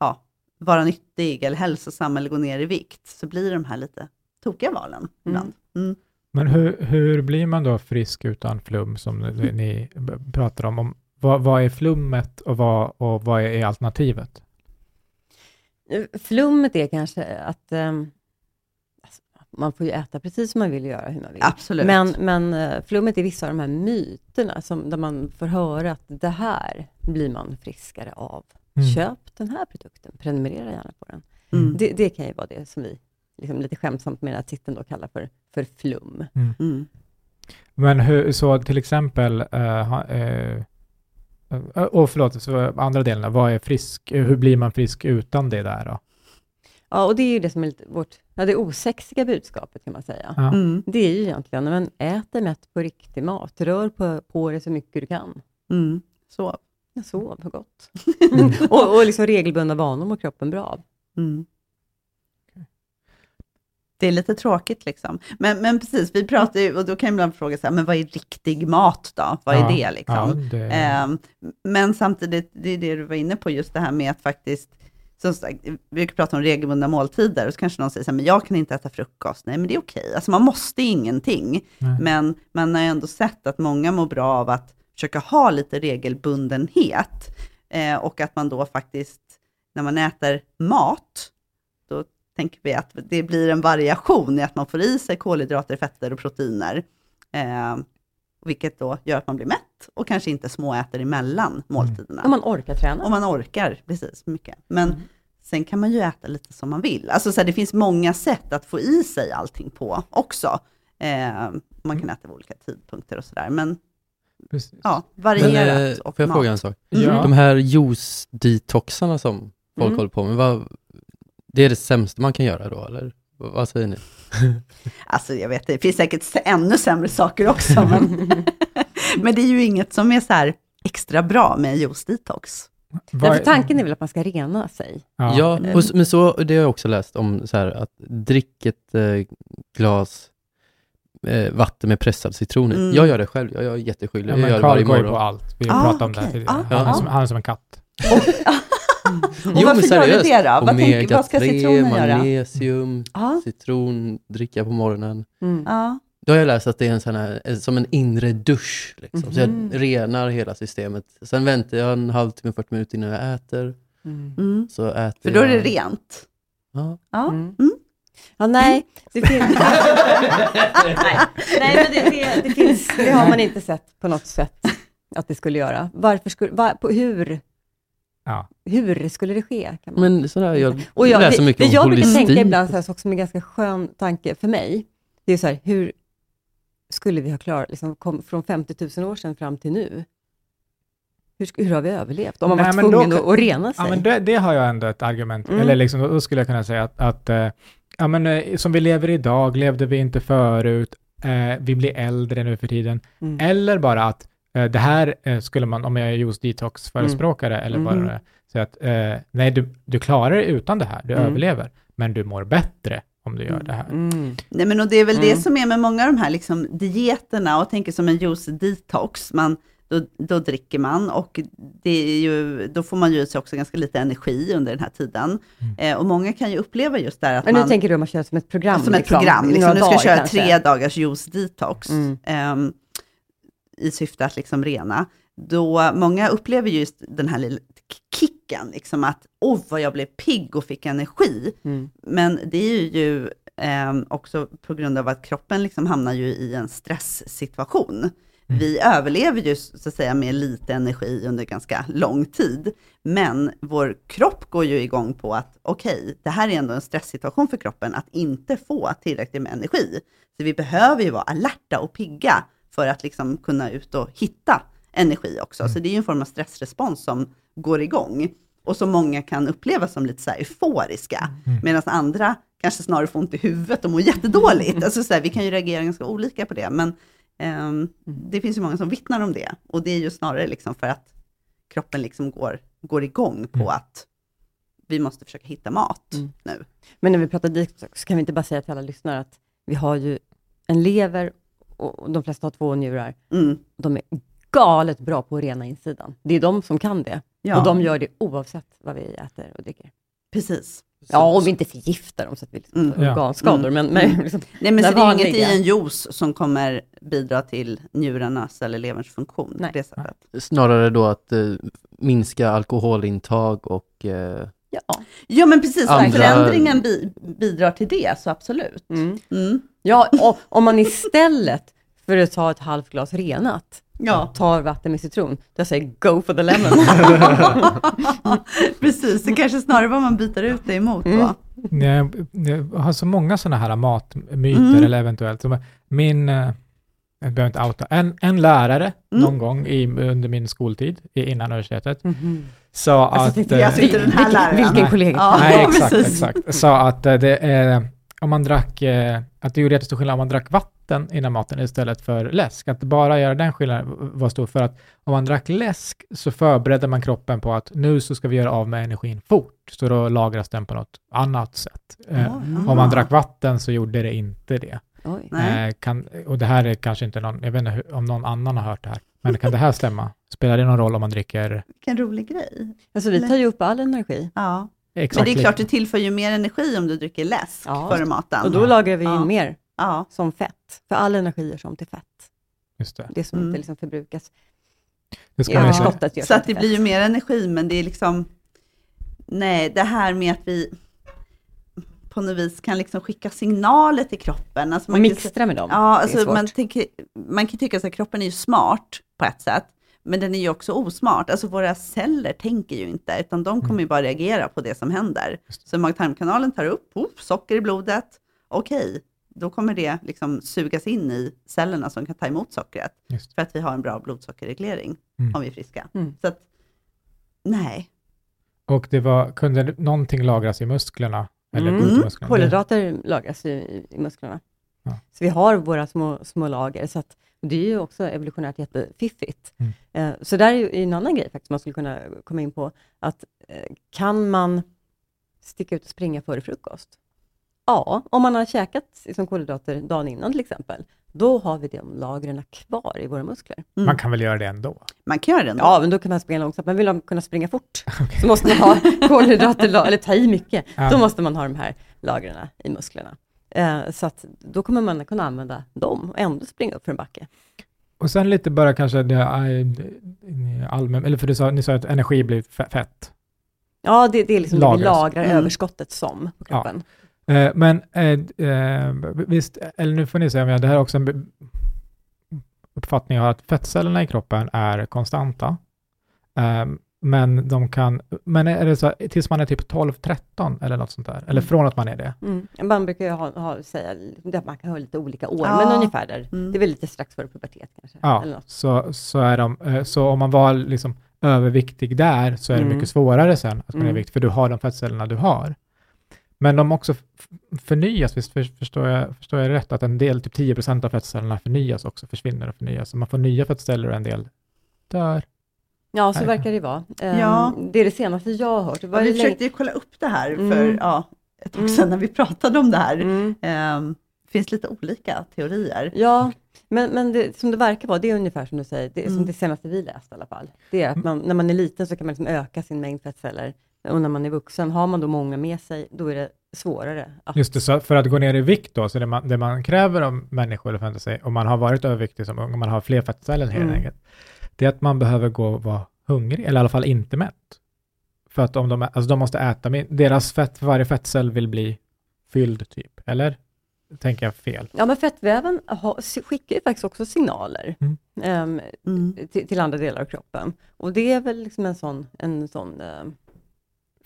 ja, vara nyttig eller hälsosam eller gå ner i vikt, så blir de här lite tokiga valen ibland. Mm. Men hur, hur blir man då frisk utan flum som ni pratar om? om vad, vad är flummet och vad, och vad är alternativet? Flummet är kanske att alltså, man får ju äta precis som man vill göra, hur man vill. Absolut. Men, men eh, flummet är vissa av de här myterna, som, där man får höra att det här blir man friskare av. Mm. Köp den här produkten, prenumerera gärna på den. Mm. Det, det kan ju vara det som vi liksom lite skämtsamt med den här titeln då kallar för, för flum. Mm. Men hur, så till exempel, eh, eh, eh, och förlåt, så andra delen, vad är frisk, eh, hur blir man frisk utan det där då? Ja, och det är ju det som är lite vårt, ja, det osexiga budskapet kan man säga. Ja. Mm. Det är ju egentligen, men ät dig mätt på riktig mat, rör på, på dig så mycket du kan. Mm. Så. Ja, Sov gott. och, och liksom regelbundna vanor mår kroppen bra av. Mm. Det är lite tråkigt liksom. Men, men precis, vi pratar ju, och då kan jag ibland fråga så här, men vad är riktig mat då? Vad är Ja, det liksom? Ja, det, Ehm, men samtidigt, det är det du var inne på, just det här med att faktiskt, som sagt, vi brukar prata om regelbundna måltider, och så kanske någon säger så här, men jag kan inte äta frukost. Nej, men det är okej. Alltså man måste ingenting, nej. men man har ju ändå sett att många mår bra av att försöka ha lite regelbundenhet, eh, och att man då faktiskt, när man äter mat, tänker vi att det blir en variation i att man får i sig kolhydrater, fetter och proteiner. Eh, vilket då gör att man blir mätt och kanske inte småäter emellan måltiderna. Om man orkar träna. Om man orkar, precis, mycket. Men sen kan man ju äta lite som man vill. Alltså så här, det finns många sätt att få i sig allting på också. Eh, man kan äta vid olika tidpunkter och sådär. Men Precis. ja, Men, varierat eh, och får jag mat. fråga en sak? Ja. De här juice-detoxarna som folk Mm. håller på med, vad, det är det sämsta man kan göra då, eller? Vad säger ni? Alltså jag vet, det finns säkert ännu sämre saker också. Men, men det är ju inget som är så här extra bra med juice detox. Därför tanken är väl att man ska rena sig. Ja. Ja, Mm. och, men så, det har jag också läst om, så här, att drick ett eh, glas eh, vatten med pressad citron i. Mm. Jag gör det själv, jag, jag är jätteskyldig, Ja, jag gör det Carl varje går ju morgon. på allt. Vi Ah, pratade om det okej. tidigare. Ah, han, är ja. som, han är som en katt. Och Jo, varför men gör du seriöst, det då? Vad, tänker, vad ska omega-3, citronen göra? magnesium, Ja, citron, dricka på morgonen. Mm. ja. Då har jag läst att det är en sån här, eh, som en inre dusch. Liksom. Så Mhm. jag renar hela systemet. Sen väntar jag en halvtimme, 40 minuter innan jag äter. Mm. Mm. Så äter För då är jag... det rent. Ja. Ja. Mm. Mm. Ja, nej, det finns... nej, nej, men det, det, det finns, det har man inte sett på något sätt att det skulle göra. Varför skulle, var, på, hur, Ja. hur skulle det ske? Kan man? Men sådär, jag Och jag, läser det, mycket det om jag brukar holistik. tänka ibland, så här, som är ganska skön tanke för mig, det är så här, hur skulle vi ha klarat, liksom, kom, från 50 000 år sedan fram till nu? Hur, hur har vi överlevt? Om man Nej, var då tvungen kan- att, att rena sig? Ja, men det, det har jag ändå ett argument, Mm. eller liksom, då skulle jag kunna säga att, att eh, ja, men, eh, som vi lever idag levde vi inte förut, eh, vi blir äldre nu för tiden, Mm. eller bara att det här eh, skulle man, om jag är just detox-förespråkare, eller Mm. bara säga att eh, nej, du, du klarar dig utan det här, du Mm. överlever, men du mår bättre om du gör det här. Mm. Nej, men och det är väl det Mm. som är med många av de här liksom, dieterna, och tänker som en juice detox, man, då, då dricker man och det är ju, då får man ju sig också ganska lite energi under den här tiden. Mm. Eh, och många kan ju uppleva just det här att Men nu man... tänker du om man kör som ett program? som ett liksom, program, i liksom, några nu ska jag köra kanske. tre dagars juice detox, Mm. ehm, i syfte att liksom rena. Då många upplever just den här lilla kicken, liksom att åh vad jag blev pigg och fick energi. Mm. Men det är ju ehm, också på grund av att kroppen liksom hamnar ju i en stresssituation. Mm. Vi överlever ju så att säga med lite energi under ganska lång tid, men vår kropp går ju igång på att okej, det här är ändå en stresssituation för kroppen att inte få tillräckligt med energi. Så vi behöver ju vara alerta och pigga för att liksom kunna ut och hitta energi också. Så det är ju en form av stressrespons som går igång och som många kan uppleva som lite så här euforiska, Mm. medan andra kanske snarare får ont i huvudet och mår jättedåligt. Alltså så här, vi kan ju reagera ganska olika på det, men ehm, det finns ju många som vittnar om det. Och det är ju snarare liksom för att kroppen liksom går, går igång på Mm. att vi måste försöka hitta mat Mm. nu. Men när vi pratar detox, så kan vi inte bara säga till alla lyssnare att vi har ju en lever och de flesta har två njurar. Mm. De är galet bra på att rena insidan. Det är de som kan det. Ja, Och de gör det oavsett vad vi äter och dricker. precis. Ja, om vi inte förgiftar dem så att vi liksom Mm. får organskador. Men, men Mm. liksom, Nej, men Det så det är inget i en juice som kommer bidra till njurarnas eller leverns funktion Nej. det sättet. Snarare då att eh, minska alkoholintag och eh, ja. Ja, men precis. Andra- förändringen bi bidrar till det, så absolut. Mm. Mm. ja, och om man istället för att ta ett halvt glas renat, Ja, tar vatten med citron, då säger jag go for the lemon. precis. Det kanske snarare vad man byter ut det emot då. Mm. Jag, jag har så många sådana här matmyter, Mm. eller eventuellt. Min, eh, jag behöver inte outa, en, en lärare Mm. någon gång i, under min skoltid, i- innan universitetet, Mhm. sa Alltså, att... eh, jag, alltså inte den här vilken, läraren. vilken Nej. kollega? Ja. Nej, exakt, precis. exakt. Sa att eh, det är, om man drack, eh, att det gjorde jättestor skillnad om man drack vatten innan maten istället för läsk. Att bara göra den skillnaden var stor för att om man drack läsk så förberedde man kroppen på att nu så ska vi göra av med energin fort, så då lagras den på något annat sätt. Eh, Ja, Om aha. man drack vatten så gjorde det inte det. Eh, kan, och det här är kanske inte någon, jag vet inte hur, om någon annan har hört det här, men kan det här stämma? Spelar det någon roll om man dricker Vilken rolig grej. Alltså vi tar ju upp all energi. Ja. exakt Men det är klart, det tillför ju mer energi om du dricker läsk Ja. före maten. Och då lagrar vi in Ja. mer Ja, som fett. För all energi görs om till fett. Just det. Det som Mm. inte liksom förbrukas det ska ju Ja. så att det till blir ju fett. mer energi, men det är liksom... Nej, det här med att vi... på något vis kan liksom skicka signaler till kroppen. Alltså Och man kan se- mixtra med dem. Ja, alltså man, tänker, man kan tycka att kroppen är ju smart på ett sätt, men den är ju också osmart. Alltså våra celler tänker ju inte, utan de kommer ju bara reagera på det som händer. Så mag-tarmkanalen tar upp, oh, socker i blodet, okej, då kommer det liksom sugas in i cellerna som kan ta emot sockret, för att vi har en bra blodsockerreglering Mm. om vi är friska. Mm. Så att, nej, Och det var, kunde någonting lagras i musklerna? Eller Mm. Kolhydrater lagras i- i musklerna. Ja. Så vi har våra små, små lager, så att, det är ju också evolutionärt jättefiffigt. Mm. Eh, så där är ju en annan grej faktiskt man skulle kunna komma in på, att eh, kan man sticka ut och springa före frukost? Ja, om man har käkat liksom, kolhydrater dagen innan till exempel, då har vi de lagren kvar i våra muskler. mm. Man kan väl göra det ändå? man kan göra det ändå. Ja, men då kan man springa långsamt. Men vill man kunna springa fort, så måste man ha kolhydrater, eller ta i mycket. Ja. Då måste man ha de här lagren i musklerna. Eh, så att då kommer man kunna använda dem och ändå springa upp för en backe. Och sen lite bara kanske det äh, allmän, eller för du sa, ni sa att energi blir fe- fett. Ja, det, det är liksom det vi lagrar Mm. överskottet som på Ja. Eh, men eh, eh, visst, eller nu får ni säga om jag, det här är också en uppfattning har att fettcellerna i kroppen är konstanta. Eh, men de kan, men är det så tills man är typ 12-13 eller något sånt där? Eller Mm. från att man är det? Mm. Man brukar ju ha, ha, säga att man kan ha lite olika år, Ja. men ungefär där. Mm. Det är väl lite strax före pubertet kanske. Ja, Eller något. så, så är de, eh, så om man var liksom överviktig där så är det Mm. mycket svårare sen att man är Mm. viktig, för du har de fettcellerna du har. Men de också förnyas, visst för, förstår, jag, förstår jag rätt, att en del, typ 10% av fettcellerna förnyas också, försvinner och förnyas. Så man får nya fettceller och en del dör. Ja, så verkar det vara. Eh, Ja. Det är det senaste jag har hört. Det Ja, vi försökte ju kolla upp det här för Mm. ja, ett tag Mm. sedan när vi pratade om det här. Mm. Ehm, finns lite olika teorier. Ja, men, men det, som det verkar vara, det är ungefär som du säger, det är som Mm. det senaste vi läst i alla fall. Det är att man, när man är liten så kan man liksom öka sin mängd fettceller och när man är vuxen, har man då många med sig, då är det svårare att... Just det, så för att gå ner i vikt då, så det man, det man kräver av människor, eller om man har varit överviktig som ung, om man har fler fettceller helt Mm. enkelt, det är att man behöver gå och vara hungrig, eller i alla fall inte mätt. För att om de, alltså de måste äta, deras fett, för varje fettcell vill bli fylld typ, eller? Tänker jag fel? Ja, men fettväven har, skickar ju faktiskt också signaler Mm. ehm, Mm. till, till andra delar av kroppen. Och det är väl liksom en sån, en sån ehm,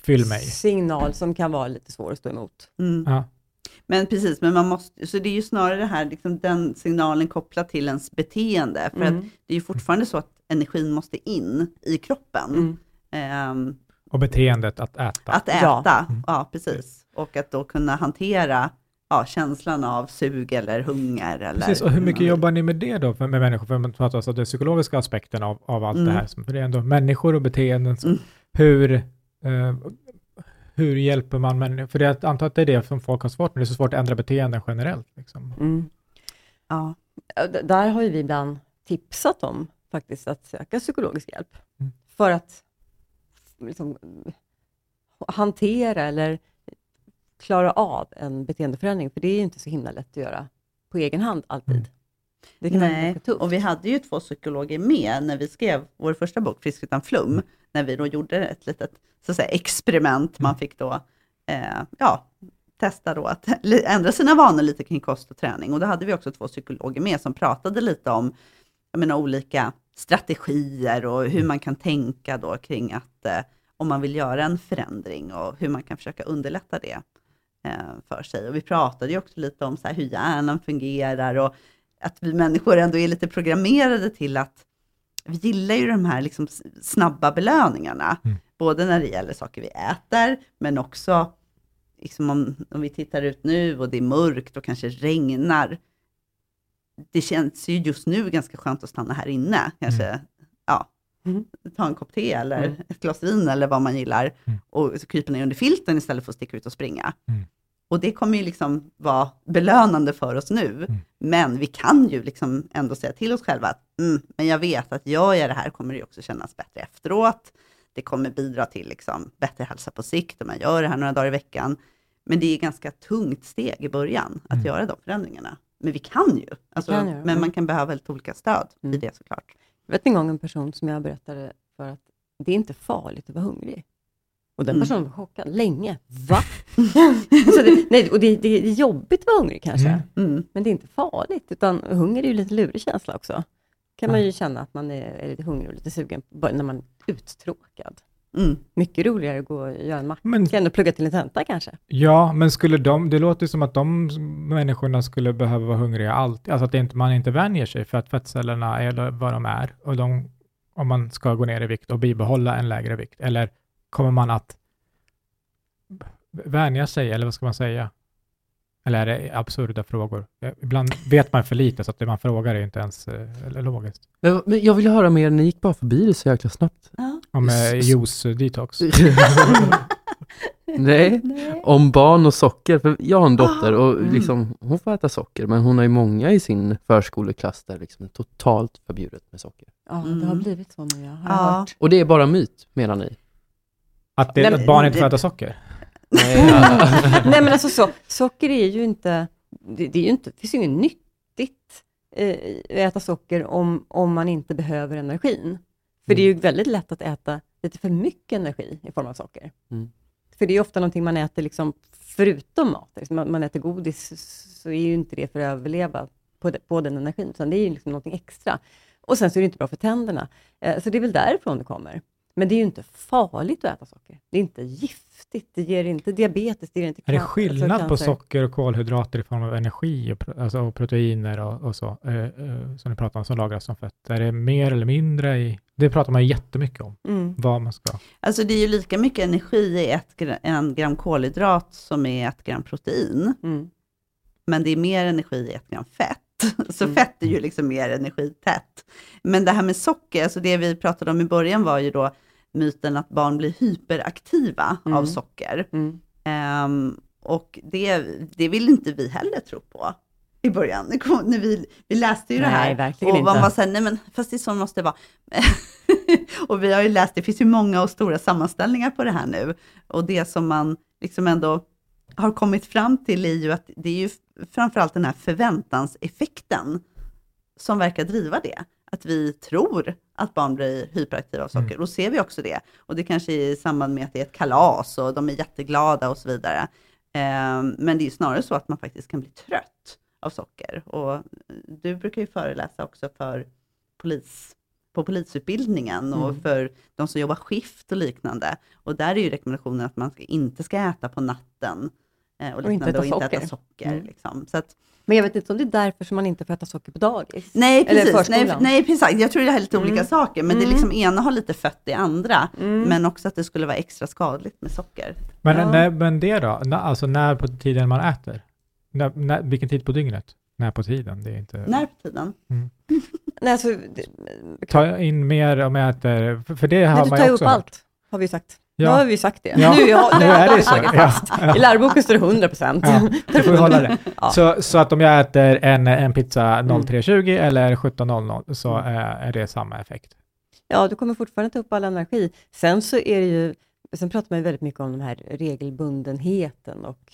Fyll mig. signal som kan vara lite svår att stå emot. Mm. Ja. Men precis, men man måste, så det är ju snarare det här, liksom den signalen kopplat till ens beteende. För att Mm. det är ju fortfarande så att energin måste in i kroppen. Mm. Ehm, Och beteendet att äta. att äta, Ja. ja. Mm. precis. Och att då kunna hantera ja, känslan av sug eller hunger. Eller, Precis, och hur mycket jobbar ni med det då, med människor? För man pratar alltså den psykologiska aspekten av, av allt Mm. det här, som- för det är ändå människor och beteenden. Som, Mm. hur, eh, hur hjälper man människor? För det, jag antar att det är det som folk har svårt med, det är så svårt att ändra beteenden generellt. Liksom. Mm. Ja. D- Där har ju vi ibland tipsat om faktiskt att söka psykologisk hjälp. Mm. För att liksom, hantera eller klara av en beteendeförändring. För det är ju inte så himla lätt att göra på egen hand alltid. Mm. Det kan vara Nej, och vi hade ju två psykologer med när vi skrev vår första bok, Frisk utan flum, Mm. När vi då gjorde ett litet så att säga, experiment. Man Mm. fick då eh, ja, testa då att ändra sina vanor lite kring kost och träning. Och då hade vi också två psykologer med som pratade lite om jag menar, olika strategier och hur man kan tänka då kring att eh, om man vill göra en förändring och hur man kan försöka underlätta det eh, för sig. Och vi pratade ju också lite om så hur hjärnan fungerar och att vi människor ändå är lite programmerade till att vi gillar ju de här liksom snabba belöningarna, Mm. både när det gäller saker vi äter, men också liksom om, om vi tittar ut nu och det är mörkt och kanske regnar. Det känns ju just nu ganska skönt att stanna här inne, kanske ja, Mm. ta en kopp te eller Mm. ett glas vin eller vad man gillar Mm. och så krypa ner under filten istället för att sticka ut och springa. Mm. Och det kommer ju liksom vara belönande för oss nu. Mm. Men vi kan ju liksom ändå säga till oss själva att mm, men jag vet att gör jag det här kommer det också kännas bättre efteråt. Det kommer bidra till liksom bättre hälsa på sikt om man gör det här några dagar i veckan. Men det är ganska tungt steg i början att Mm. göra de förändringarna. Men vi kan ju. Alltså, kan men mm. man kan behöva lite olika stöd i Mm. det såklart. Jag vet en gång en person som jag berättade för att det är inte farligt att vara hungrig. Och den Mm. personen var chockad länge. Va? så det, nej, och det, det är jobbigt att vara hungrig kanske, Mm. Mm. men det är inte farligt, utan hunger är ju lite lurig känsla också. kan man ju känna att man är, lite hungrig och lite sugen när man är uttråkad. Mm. Mycket roligare att gå och göra en macka Men, än att plugga till en tenta kanske. ja, men skulle de, det låter som att de människorna skulle behöva vara hungriga alltid, alltså att inte, man inte vänjer sig för att fettcellerna är vad de är och de, om man ska gå ner i vikt och bibehålla en lägre vikt, eller kommer man att vänja sig, eller vad ska man säga? Eller är det absurda frågor? Ibland vet man för lite, så att det man frågar är inte ens eh, logiskt. Men, men jag vill höra mer, ni gick bara förbi det så jäkla snabbt. Ja. Om eh, juice-detox. Nej, om barn och socker. För jag har en dotter och Mm. liksom, hon får äta socker, men hon har ju många i sin förskoleklass där liksom är totalt förbjudet med socker. Ja, det Mm. har blivit så nu, jag har Ja. Och det är bara myt, menar ni? Att, det, Nej, att barn inte får äta socker? Nej, Nej men alltså så, socker är ju inte, det, det är ju inte, det finns ju inget nyttigt eh, i att äta socker om, om man inte behöver energin. För det är ju väldigt lätt att äta lite för mycket energi i form av socker. Mm. För det är ju ofta någonting man äter liksom förutom mat. Liksom man, man äter godis så är ju inte det för att överleva på, de, på den energin, utan det är ju liksom någonting extra. Och sen så är det inte bra för tänderna. Eh, så det är väl därifrån det kommer. Men det är ju inte farligt att äta socker. Det är inte giftigt, det ger inte diabetes, det ger inte Är det alltså skillnad på cancer. socker och kolhydrater i form av energi och, alltså, och proteiner och, och så, eh, eh, som ni pratar om, som lagras som fett? Är det mer eller mindre i... Det pratar man jättemycket om, Mm. vad man ska... Alltså det är ju lika mycket energi i ett en gram kolhydrat som i ett gram protein. Mm. men det är mer energi i ett gram fett. Så Mm. fett är ju liksom mer energitätt. Men det här med socker, alltså det vi pratade om i början var ju då myten att barn blir hyperaktiva Mm. av socker. Mm. Ehm, och det, det vill inte vi heller tro på i början. Det när vi, vi läste ju det här Nej, verkligen och man inte. var så här, nej men fast det är så det måste vara. och vi har ju läst, det finns ju många och stora sammanställningar på det här nu. Och det som man liksom ändå har kommit fram till är ju att det är ju framförallt den här förväntanseffekten som verkar driva det. Att vi tror att barn blir hyperaktiva av socker. Mm. Då ser vi också det. Och det kanske är i samband med att det är ett kalas och de är jätteglada och så vidare. Ehm, men det är snarare så att man faktiskt kan bli trött av socker. Och eh, du brukar ju föreläsa också för polis, på polisutbildningen och Mm. för de som jobbar skift och liknande. Och där är ju rekommendationen att man inte ska äta på natten eh, och, Och inte äta och inte äta socker. socker. Mm. Liksom. Så att, Men jag vet inte om det är därför som man inte får äta socker på dagis. nej, Eller precis. Nej, nej, precis. Jag tror det här är lite olika Mm. saker, men det är Mm. liksom ena har lite fött i andra. Mm. Men också att det skulle vara extra skadligt med socker. Men, Ja. när, men det då? Alltså när på tiden man äter? När, när, vilken tid på dygnet? När på tiden? Det är inte... När på tiden? Nej, alltså, det, Ta in mer om jag äter, för, det har men du man tar ju ju också upp hört. allt, har vi sagt. Ja. Nu har vi sagt det. Ja, Nu, har- nu är det så. Ja. I läroboken står det 100 procent. Ja, det får vi hålla det. Ja. Så, så att om jag äter en, en pizza Mm. 03.20 eller 17.00 så är, är det samma effekt. Ja, du kommer fortfarande ta upp all energi. Sen så är det ju, sen pratar man ju väldigt mycket om den här regelbundenheten och,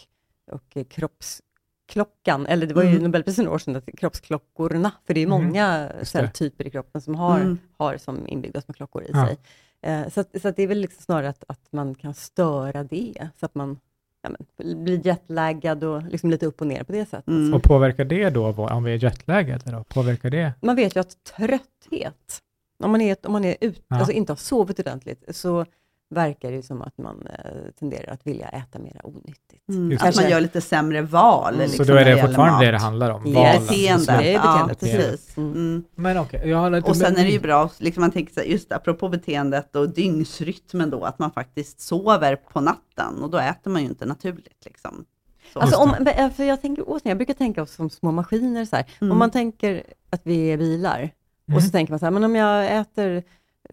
och eh, kroppsklockan, eller det var ju Mm. Nobelpriset några år sedan, att kroppsklockorna, för det är Mm, många det. celltyper i kroppen som har, Mm. har som inbyggda små klockor i Ja. sig. Eh, så att, så att det är väl liksom snarare att, att man kan störa det, så att man ja, men, blir jetlaggad och liksom lite upp och ner på det sättet. Mm. Och påverkar det då, om vi är jetlaggade då, påverkar det? Man vet ju att trötthet, om man, är, om man är ut, Ja. alltså inte har sovit ordentligt, så verkar det som att man eh, tenderar att vilja äta mera onyttigt. Mm. Att man gör lite sämre val. Mm. Liksom, så då är det fortfarande det det handlar om? Ja, valen, Beteende. beslut. Det är Ja, beteendet. precis. Mm. Mm. Men okej, jag har lite... Och sen är det ju bra, liksom man tänker så här, just apropå beteendet och dygnsrytmen då, att man faktiskt sover på natten och då äter man ju inte naturligt. Liksom. Så. Alltså om, men, för jag, tänker, återigen, jag brukar tänka oss som små maskiner. Så här. Mm. Om man tänker att vi är bilar, Mm. och så tänker man så här, men om jag äter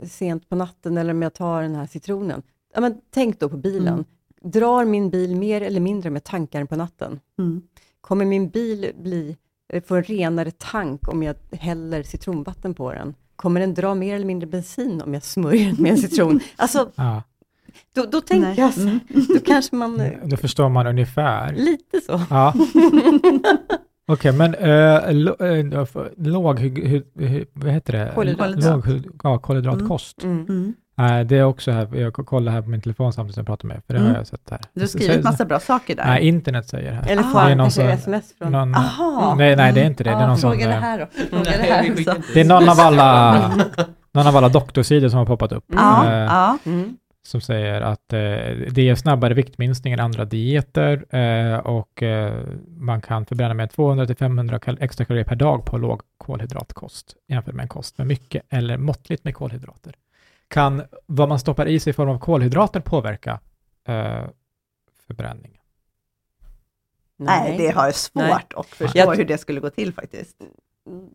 sent på natten eller om jag tar den här citronen. Ja, men tänk då på bilen. Mm. Drar min bil mer eller mindre med tankar på natten? Mm. Kommer min bil bli, eh, få en renare tank om jag häller citronvatten på den? Kommer den dra mer eller mindre bensin om jag smörjer den med en citron? Alltså, Ja, då, då tänker Nej. jag så, Mm. då kanske man, eh, då förstår man ungefär. lite så. Ja. Okej, men äh, låg, hur, hur, vad heter det? Kolhydrat. Låg, ja, kolhydratkost. Mm. Mm. Nej, det är också här, jag kollar här på min telefon samtidigt som jag pratar med er, för det Mm. har jag sett här. Du har skrivit så- massa bra saker där. Nej, internet säger här. Eller Ah, får han någon kanske sms från... Någon, Aha. nej, nej, det är inte det. Det är Ja, någon som, fråga det eh, här också. Fråga det här också. det är någon av alla, någon av alla doktorsidor som har poppat upp. Ja, ja. Mm. Som säger att eh, det ger snabbare viktminskning än andra dieter eh, och eh, man kan förbränna med 200-500 kal- extra kalorier per dag på låg kolhydratkost jämfört med en kost med mycket eller måttligt med kolhydrater. Kan vad man stoppar i sig i form av kolhydrater påverka eh, förbränningen? Nej, det har jag svårt Nej. att förstå Jag- hur det skulle gå till faktiskt.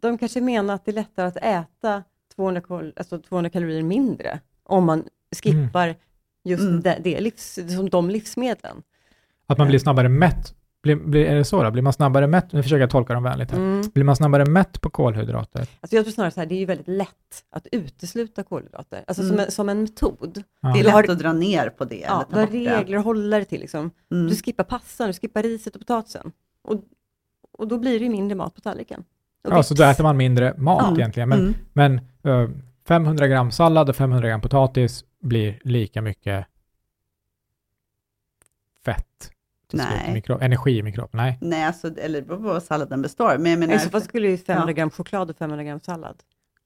De kanske menar att det är lättare att äta 200, kal alltså 200 kalorier mindre om man skippar just Mm. det, det livs, som de livsmedlen. Att man blir snabbare mätt? Blir, blir, är det så då? Blir man snabbare mätt? Nu försöker jag tolka dem vänligt här. Mm. Blir man snabbare mätt på kolhydrater? Alltså jag tror snarare så här, det är ju väldigt lätt att utesluta kolhydrater, alltså som, Mm. en, som en metod. Ja. Det är har- lätt att dra ner på det. Ja, eller du har regler och håller till liksom. Mm. Du skippar passan, du skippar riset och potatisen. Och, och då blir det ju mindre mat på tallriken. Och Ja, så då äter man mindre mat Ja. egentligen. Men, Mm. men eh, 500 gram sallad och 500 gram potatis blir lika mycket fett. till slut Nej. i mikro- energi i mikroben. Nej. Nej, alltså, eller det beror på vad salladen består. Men jag menar, I så fall skulle ju 500 Ja. gram choklad och 500 gram sallad.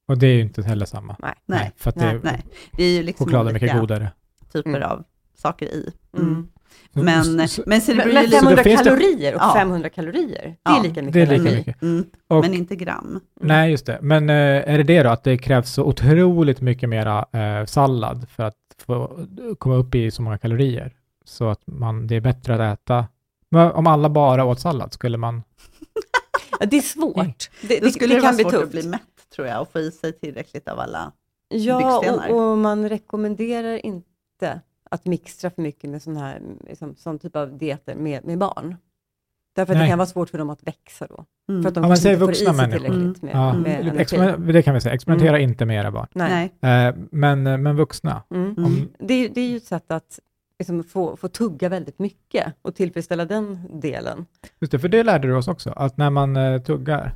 Och det är ju inte heller samma. Nej. nej, för att nej, det, nej, det är ju liksom choklad är mycket godare. typer Mm. av saker i. Mm. Mm. Men, Så- men så det Men, men ju lite... 500 finns det- kalorier och Ja. 500 kalorier, det Ja, är lika mycket det är lika mycket. Mm. Och- Men inte gram. Nej, just det. Men eh, är det det då, att det krävs så otroligt mycket mera eh, sallad för att få komma upp i så många kalorier? Så att man, det är bättre att äta. Men om alla bara åt sallad, skulle man... Det är svårt. Det, Då det, skulle det det, kan vara bli svårt att tufft. bli mätt, tror jag, och få i sig tillräckligt av alla. Ja, och, och man rekommenderar inte att mixtra för mycket med sån här, liksom, sån typ av dieter med, med barn. Därför att Nej. det kan vara svårt för dem att växa då. Mm. För att de Ja, men kanske säg inte får i vuxna sig människor. tillräckligt med, Ja, med energi. exper- det kan vi säga. Experimentera inte med era barn. Nej. Eh, men, men vuxna, Mm. Mm. om, Det, är, det är ju ett sätt att liksom, få, få tugga väldigt mycket och tillfredsställa den delen. just det, för det lärde du oss också, att när man eh, tuggar,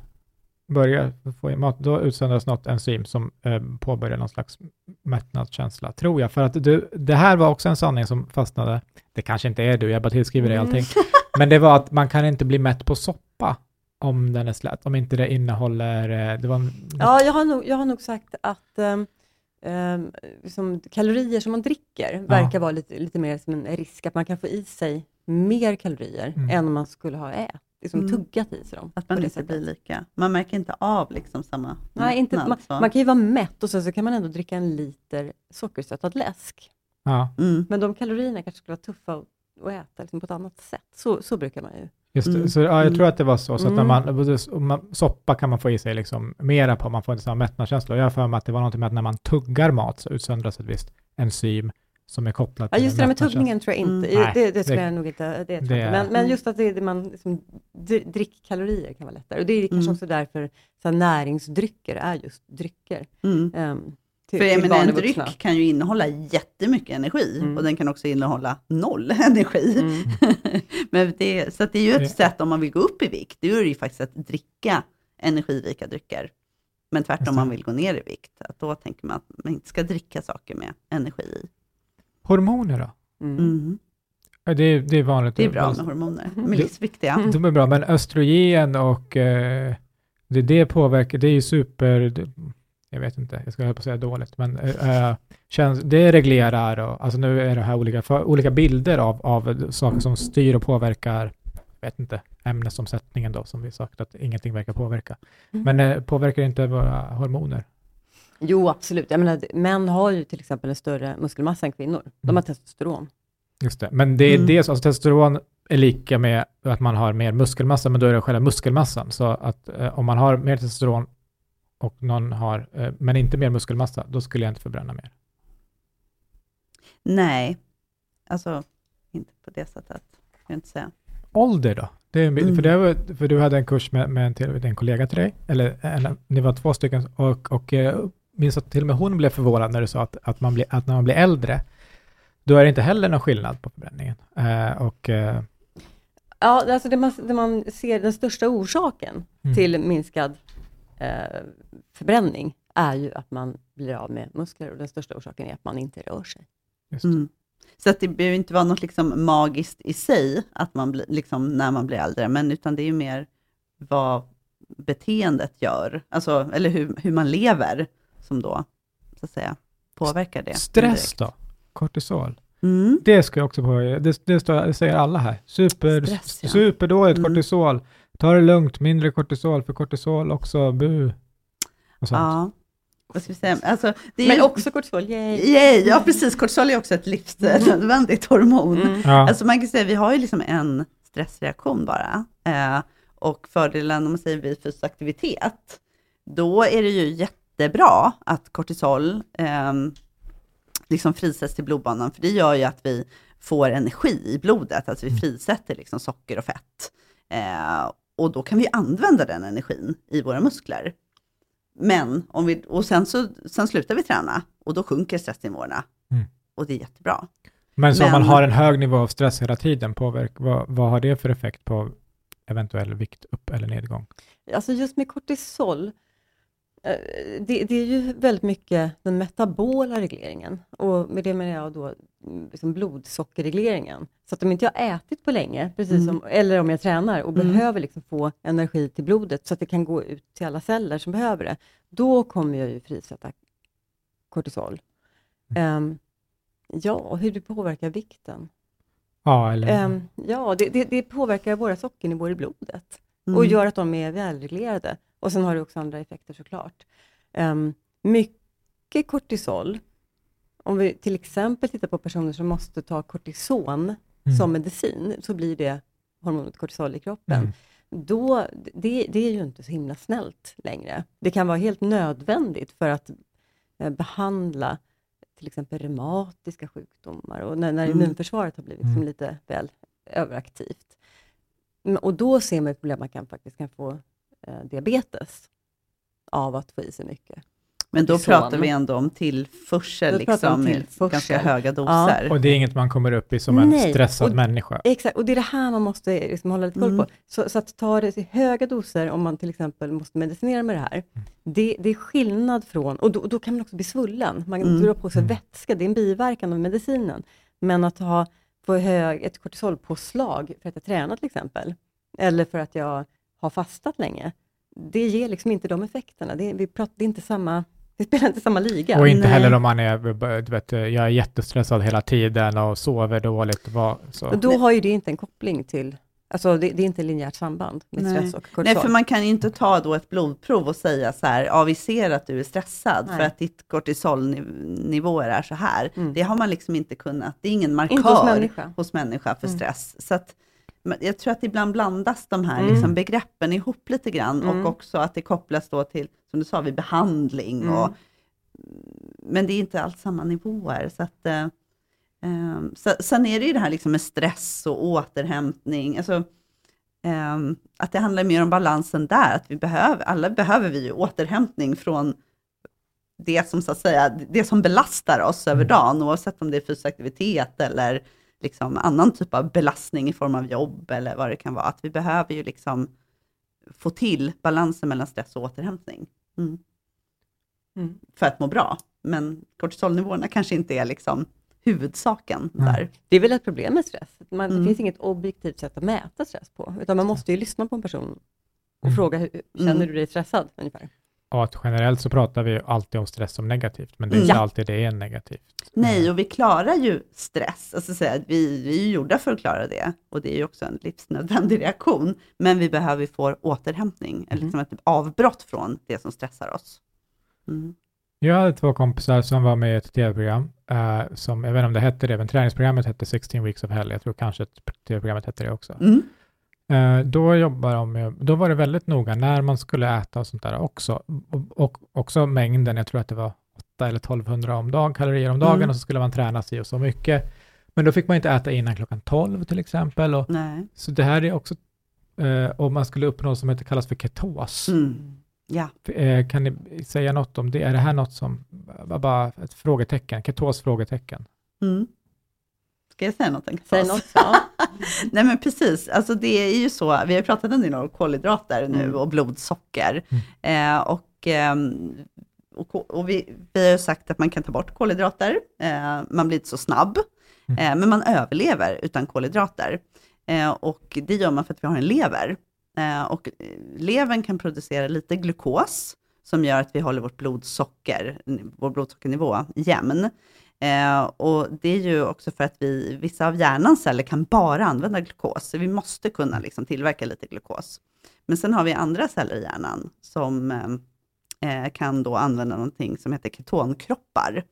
börjar få i mat, då utsöndras något enzym som eh, påbörjar någon slags mättnadskänsla, tror jag. För att du, det här var också en sanning som fastnade, det kanske inte är du, jag bara tillskriver dig Mm. allting, men det var att man kan inte bli mätt på soppa om den är slät, om inte det innehåller, eh, det var en, Ja, jag har nog, jag har nog sagt att ehm, liksom, kalorier som man dricker verkar vara lite, lite mer som en risk, att man kan få i sig mer kalorier Mm. än om man skulle ha ätit, liksom Mm. tuggat i sig dem. Att man det inte sättet. blir lika. Man märker inte av liksom samma Nej, inte, man, man kan ju vara mätt och sen så kan man ändå dricka en liter sockersötad läsk. ja, Mm. Men de kalorierna kanske skulle vara tuffa att, äta liksom på ett annat sätt. Så, så brukar man ju. Just det. Mm. Så, ja, jag tror att det var så. Så att när Mm. man, soppa kan man få i sig liksom mera på, man får inte samma mättnadskänsla. Jag har för mig att det var någonting med att när man tuggar mat så utsöndras ett visst enzym som är kopplat Ja, till just det där med tuggningen tror jag inte, Mm. Nej, det, det skulle det- jag nog inte, det, tror det- inte. Men, men just att det, det man liksom, dr- drickkalorier kan vara lättare. Och det är kanske Mm. också därför så här, näringsdrycker är just drycker. Mm. ehm, till, För till menar, barn en vuxna. dryck kan ju innehålla jättemycket energi Mm. och den kan också innehålla noll energi. Mm. Men det, så att det är ju ett Det- sätt om man vill gå upp i vikt, det är ju faktiskt att dricka energirika drycker. Men tvärtom om man vill gå ner i vikt, att då tänker man att man inte ska dricka saker med energi i. Hormoner då? Mm. Mm. Ja, Det är, det är vanligt. Det är bra med hormoner, de är Mm. livsviktiga. Mm. De är bra, men östrogen och eh, det, det påverkar, det är ju super, det, jag vet inte, jag ska höra på att säga dåligt, men eh, känns, det reglerar och, alltså nu är det här olika, för, olika bilder av, av saker som styr och påverkar, jag vet inte, ämnesomsättningen då, som vi sagt att ingenting verkar påverka. Mm. Men eh, påverkar inte våra hormoner? Jo, absolut. Jag menar, män har ju till exempel en större muskelmassa än kvinnor. De Mm. har testosteron. Just det, men det är Mm. det, alltså testosteron är lika med att man har mer muskelmassa, men då är det själva muskelmassan. Så att eh, om man har mer testosteron och någon har, eh, men inte mer muskelmassa, då skulle jag inte förbränna mer. Nej, alltså inte på det sättet, kan jag inte säga. Ålder då? Det är, Mm. för, det var, för du hade en kurs med, med en, till, en kollega till dig, eller en, ni var två stycken, och, och eh, minns att till och med hon blev förvånad när du sa att, att, man blir, att när man blir äldre, då är det inte heller någon skillnad på förbränningen. Eh, och, eh, Ja, alltså det man, det man ser den största orsaken Mm. till minskad eh, förbränning är ju att man blir av med muskler och den största orsaken är att man inte rör sig. Mm. Så att det behöver inte vara något liksom magiskt i sig, att man blir, liksom, när man blir äldre, men utan det är ju mer vad beteendet gör, alltså, eller hur, hur man lever, som då, så att säga, påverkar det. Stress då? Kortisol? Mm. Det ska jag också på. Det, det, står, det säger alla här. Super, Stress, ja. Superdåligt Mm. kortisol. Ta det lugnt, mindre kortisol, för kortisol också, bu. Och sånt. Ja, vad ska vi säga, alltså, det är Men ju, också kortisol, yay! Yay, ja precis, kortisol är också ett livsnödvändigt hormon. Mm. Ja. Alltså man kan säga, vi har ju liksom en stressreaktion bara. Eh, och fördelen om man säger vid fysisk aktivitet, då är det ju jättebra att kortisol eh, liksom frisätts till blodbanan, för det gör ju att vi får energi i blodet, alltså vi frisätter liksom socker och fett. Eh, och då kan vi använda den energin i våra muskler. Men om vi, och sen, så, sen slutar vi träna och då sjunker stressnivåerna. Mm. Och det är jättebra. Men så om man Men- har en hög nivå av stress hela tiden, påverk, vad, vad har det för effekt på eventuell vikt upp eller nedgång? Alltså just med kortisol, eh, det, det är ju väldigt mycket den metabola regleringen. Och med det menar jag då mm, liksom blodsockerregleringen. Så att om inte jag ätit på länge, precis Mm. som, eller om jag tränar och Mm. behöver liksom få energi till blodet så att det kan gå ut till alla celler som behöver det, då kommer jag ju frisätta kortisol. Ehm, ja, och hur det påverkar vikten. Ja, eller Ehm, ja, det, det, det påverkar våra sockernivåer i blodet Mm. och gör att de är välreglerade. Och sen har det också andra effekter såklart. Um, mycket kortisol, om vi till exempel tittar på personer som måste ta kortison Mm. som medicin, så blir det hormonet kortisol i kroppen. Mm. Då, det, det är ju inte så himla snällt längre. Det kan vara helt nödvändigt för att eh, behandla till exempel reumatiska sjukdomar och när, när Mm. immunförsvaret har blivit Mm. som lite väl överaktivt. Och då ser man problem, man kan faktiskt kan få eh, diabetes av att få i sig mycket. Men då pratar vi ändå om tillförsel, om liksom, i tillförsel. ganska höga doser. Och det är inget man kommer upp i som en Nej, stressad och- människa. Exakt, och det är det här man måste liksom hålla lite koll Mm. på. Så, så att ta det till höga doser, om man till exempel måste medicinera med det här, det, det är skillnad från, och då, då kan man också bli svullen, man Mm. drar på sig Mm. vätska, det är en biverkan av medicinen. Men att ha få hög, ett kortisolpåslag för att jag tränar till exempel, eller för att jag har fastat länge, det ger liksom inte de effekterna. Det, vi pratar, det är inte samma, det spelar inte samma liga. Och inte Nej. heller om man är, du vet, jag är jättestressad hela tiden och sover dåligt. Vad, så. Och då har ju det inte en koppling till, alltså det, det är inte linjärt samband med Nej. stress och kortisol. Nej, för man kan ju inte ta då ett blodprov och säga så här, ja vi ser att du är stressad Nej. för att ditt kortisolnivåer är så här. Mm. Det har man liksom inte kunnat, det är ingen markör hos människa. hos människa för Mm. stress. Så att, jag tror att ibland blandas de här Mm. liksom begreppen ihop lite grann Mm. och också att det kopplas då till, som du sa, vid behandling. Mm. Och, men det är inte alls samma nivåer. Så att, eh, eh, så, sen är det ju det här liksom med stress och återhämtning. Alltså, eh, att det handlar mer om balansen där, att vi behöver, alla behöver vi ju återhämtning från det som så att säga, det som belastar oss över Mm. dagen, oavsett om det är fysisk aktivitet eller liksom annan typ av belastning i form av jobb eller vad det kan vara. Att vi behöver ju liksom få till balansen mellan stress och återhämtning. Mm. Mm. För att må bra. Men kortisolnivåerna kanske inte är liksom huvudsaken Nej. där. Det är väl ett problem med stress. Man, Mm. Det finns inget objektivt sätt att mäta stress på, utan man måste ju lyssna på en person och Mm. fråga, hur, känner Mm. du dig stressad? Ungefär. Och att generellt så pratar vi alltid om stress som negativt, men det är Mm. inte alltid det är negativt. Nej, och vi klarar ju stress. Alltså så att vi, vi är ju gjorda för att klara det. Och det är ju också en livsnödvändig reaktion. Men vi behöver få återhämtning, eller Mm. liksom ett avbrott från det som stressar oss. Mm. Jag hade två kompisar som var med i ett tv-program, eh, som, jag vet inte om det hette det, men träningsprogrammet hette 16 Weeks of Hell. Jag tror kanske att tv-programmet hette det också. Eh, då jobbar de då var det väldigt noga när man skulle äta och sånt där också. Och, också mängden, jag tror att det var 8 eller 1200 om dagen, kalorier om dagen Mm. och så skulle man träna sig och så mycket. Men då fick man inte äta innan klockan 12 till exempel. Och, Nej. så det här är också, eh, och man skulle uppnå något som heter, kallas för ketos. Mm. Ja. Eh, kan ni säga något om det? Är det här något som, bara ett frågetecken, ketos frågetecken? Mm. Ska jag säga någonting? Säg något. Ja. Nej men precis, alltså det är ju så, vi har pratat en del om kolhydrater nu Mm. och blodsocker. Eh, och, ehm, och, och vi, vi har ju sagt att man kan ta bort kolhydrater, eh, man blir inte så snabb, Mm. eh, men man överlever utan kolhydrater. Eh, och det gör man för att vi har en lever. Eh, och levern kan producera lite glukos, som gör att vi håller vårt blodsocker, vår blodsockernivå jämn. Eh, och det är ju också för att vi, vissa av hjärnans celler kan bara använda glukos, så vi måste kunna liksom tillverka lite glukos. Men sen har vi andra celler i hjärnan som eh, eh kan då använda någonting som heter ketonkroppar.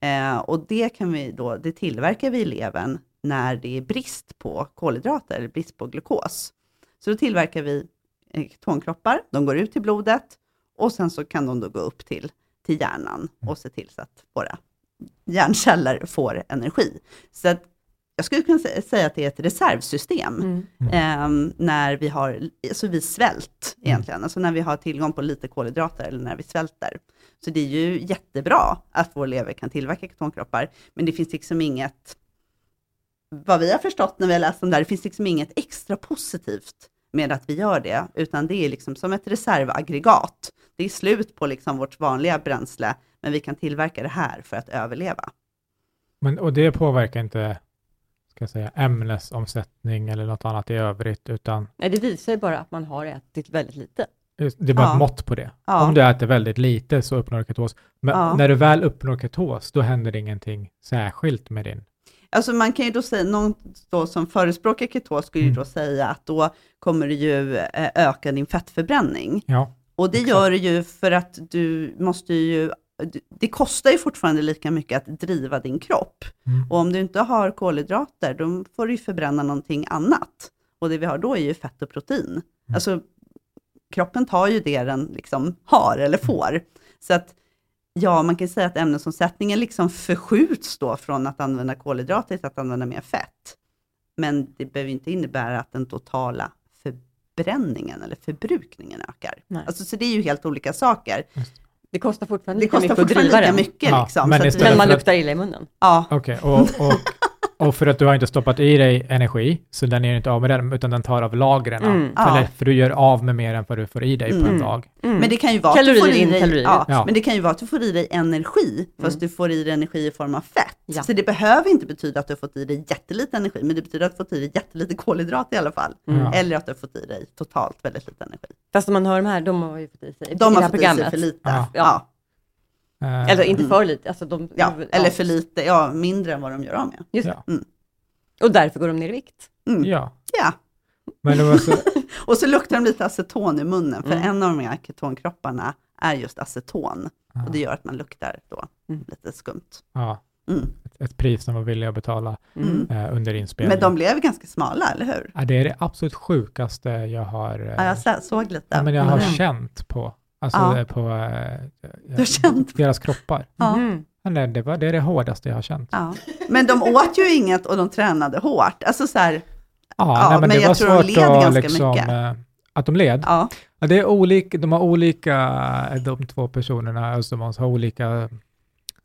Eh, och det, kan vi då, det tillverkar vi i levern när det är brist på kolhydrater, eller brist på glukos. Så då tillverkar vi eh, ketonkroppar, de går ut i blodet och sen så kan de då gå upp till, till hjärnan och se till så att våra hjärnceller får energi. Så att jag skulle kunna sä- säga att det är ett reservsystem Mm. eh, när vi har, alltså vid svält egentligen, alltså när vi har tillgång på lite kolhydrater eller när vi svälter. Så det är ju jättebra att vår lever kan tillverka ketonkroppar, men det finns liksom inget, vad vi har förstått när vi har läst om det här, det finns liksom inget extra positivt med att vi gör det, utan det är liksom som ett reservaggregat. Det är slut på liksom vårt vanliga bränsle, men vi kan tillverka det här för att överleva. Men, och det påverkar inte ska jag säga, ämnesomsättning eller något annat i övrigt, utan Nej, det visar ju bara att man har ätit väldigt lite. det är bara Ja. ett mått på det. Ja. Om du äter väldigt lite så uppnår du ketos. Men Ja. när du väl uppnår ketos, då händer ingenting särskilt med din. Alltså man kan ju då säga, någon då som förespråkar ketos skulle ju Mm. då säga att då kommer det ju eh, öka din fettförbränning. Ja, Och det Exakt. gör det ju för att du måste ju, det kostar ju fortfarande lika mycket att driva din kropp. mm. Och om du inte har kolhydrater, då får du ju förbränna någonting annat. Och det vi har då är ju fett och protein. Alltså kroppen tar ju det den liksom har eller får. Så att ja, man kan säga att ämnesomsättningen liksom förskjuts då från att använda kolhydrater till att använda mer fett. Men det behöver inte innebära att den totala förbränningen eller förbrukningen ökar. Nej. Alltså, så det är ju helt olika saker. Det kostar fortfarande Det lika kostar mycket att fortfarande driva lika den. mycket. Ja, liksom, men istället Men man för att- luktar illa i munnen. ja, Okej, och, och, och för att du har inte stoppat i dig energi, så den är inte av med den, utan den tar av lagren. Mm. Ja. Eller, för du gör av med mer än vad du får i dig på en Mm. dag. Mm. Men det kan ju vara att du får i in, dig, kalorier ja, ut. Ja. men det kan ju vara att du får i dig energi, fast Mm. du får i dig energi i form av fett. Ja. Så det behöver inte betyda att du har fått i dig jättelite energi, men det betyder att du har fått i dig jättelite kolhydrat i alla fall. Mm. Ja. Eller att du har fått i dig totalt väldigt lite energi. Fast om man hör de här, de har ju fått i sig De har fått i sig för lite. Ja. Eh, Eller inte Mm. för lite. Alltså de, Ja. eller för lite, ja mindre än vad de gör av med. Just Ja. det. Och därför går de ner i vikt. Mm. Ja, Ja. men det var så, Och så luktar de lite aceton i munnen, för Mm. en av de här ketonkropparna är just aceton. ja, Och det gör att man luktar då Mm. lite skumt. ja, Mm. ett, ett pris som var villig att betala Mm. eh, under inspelningen. Men de blev ganska smala, eller hur? ja, det är det absolut sjukaste jag har, eh, Ja, jag så- såg lite. ja, men jag har Mm. känt på, alltså Ja. eh, på eh, deras kroppar. Ja. Ja, nej, det, var, det är det hårdaste jag har känt. Ja. Men de åt ju inget och de tränade hårt. Alltså så här, Ja, nej, men, men det jag var tror de svårt led att ganska liksom, mycket. eh, att de led. ja. Det är olika, de har olika, de två personerna, Östermans, har olika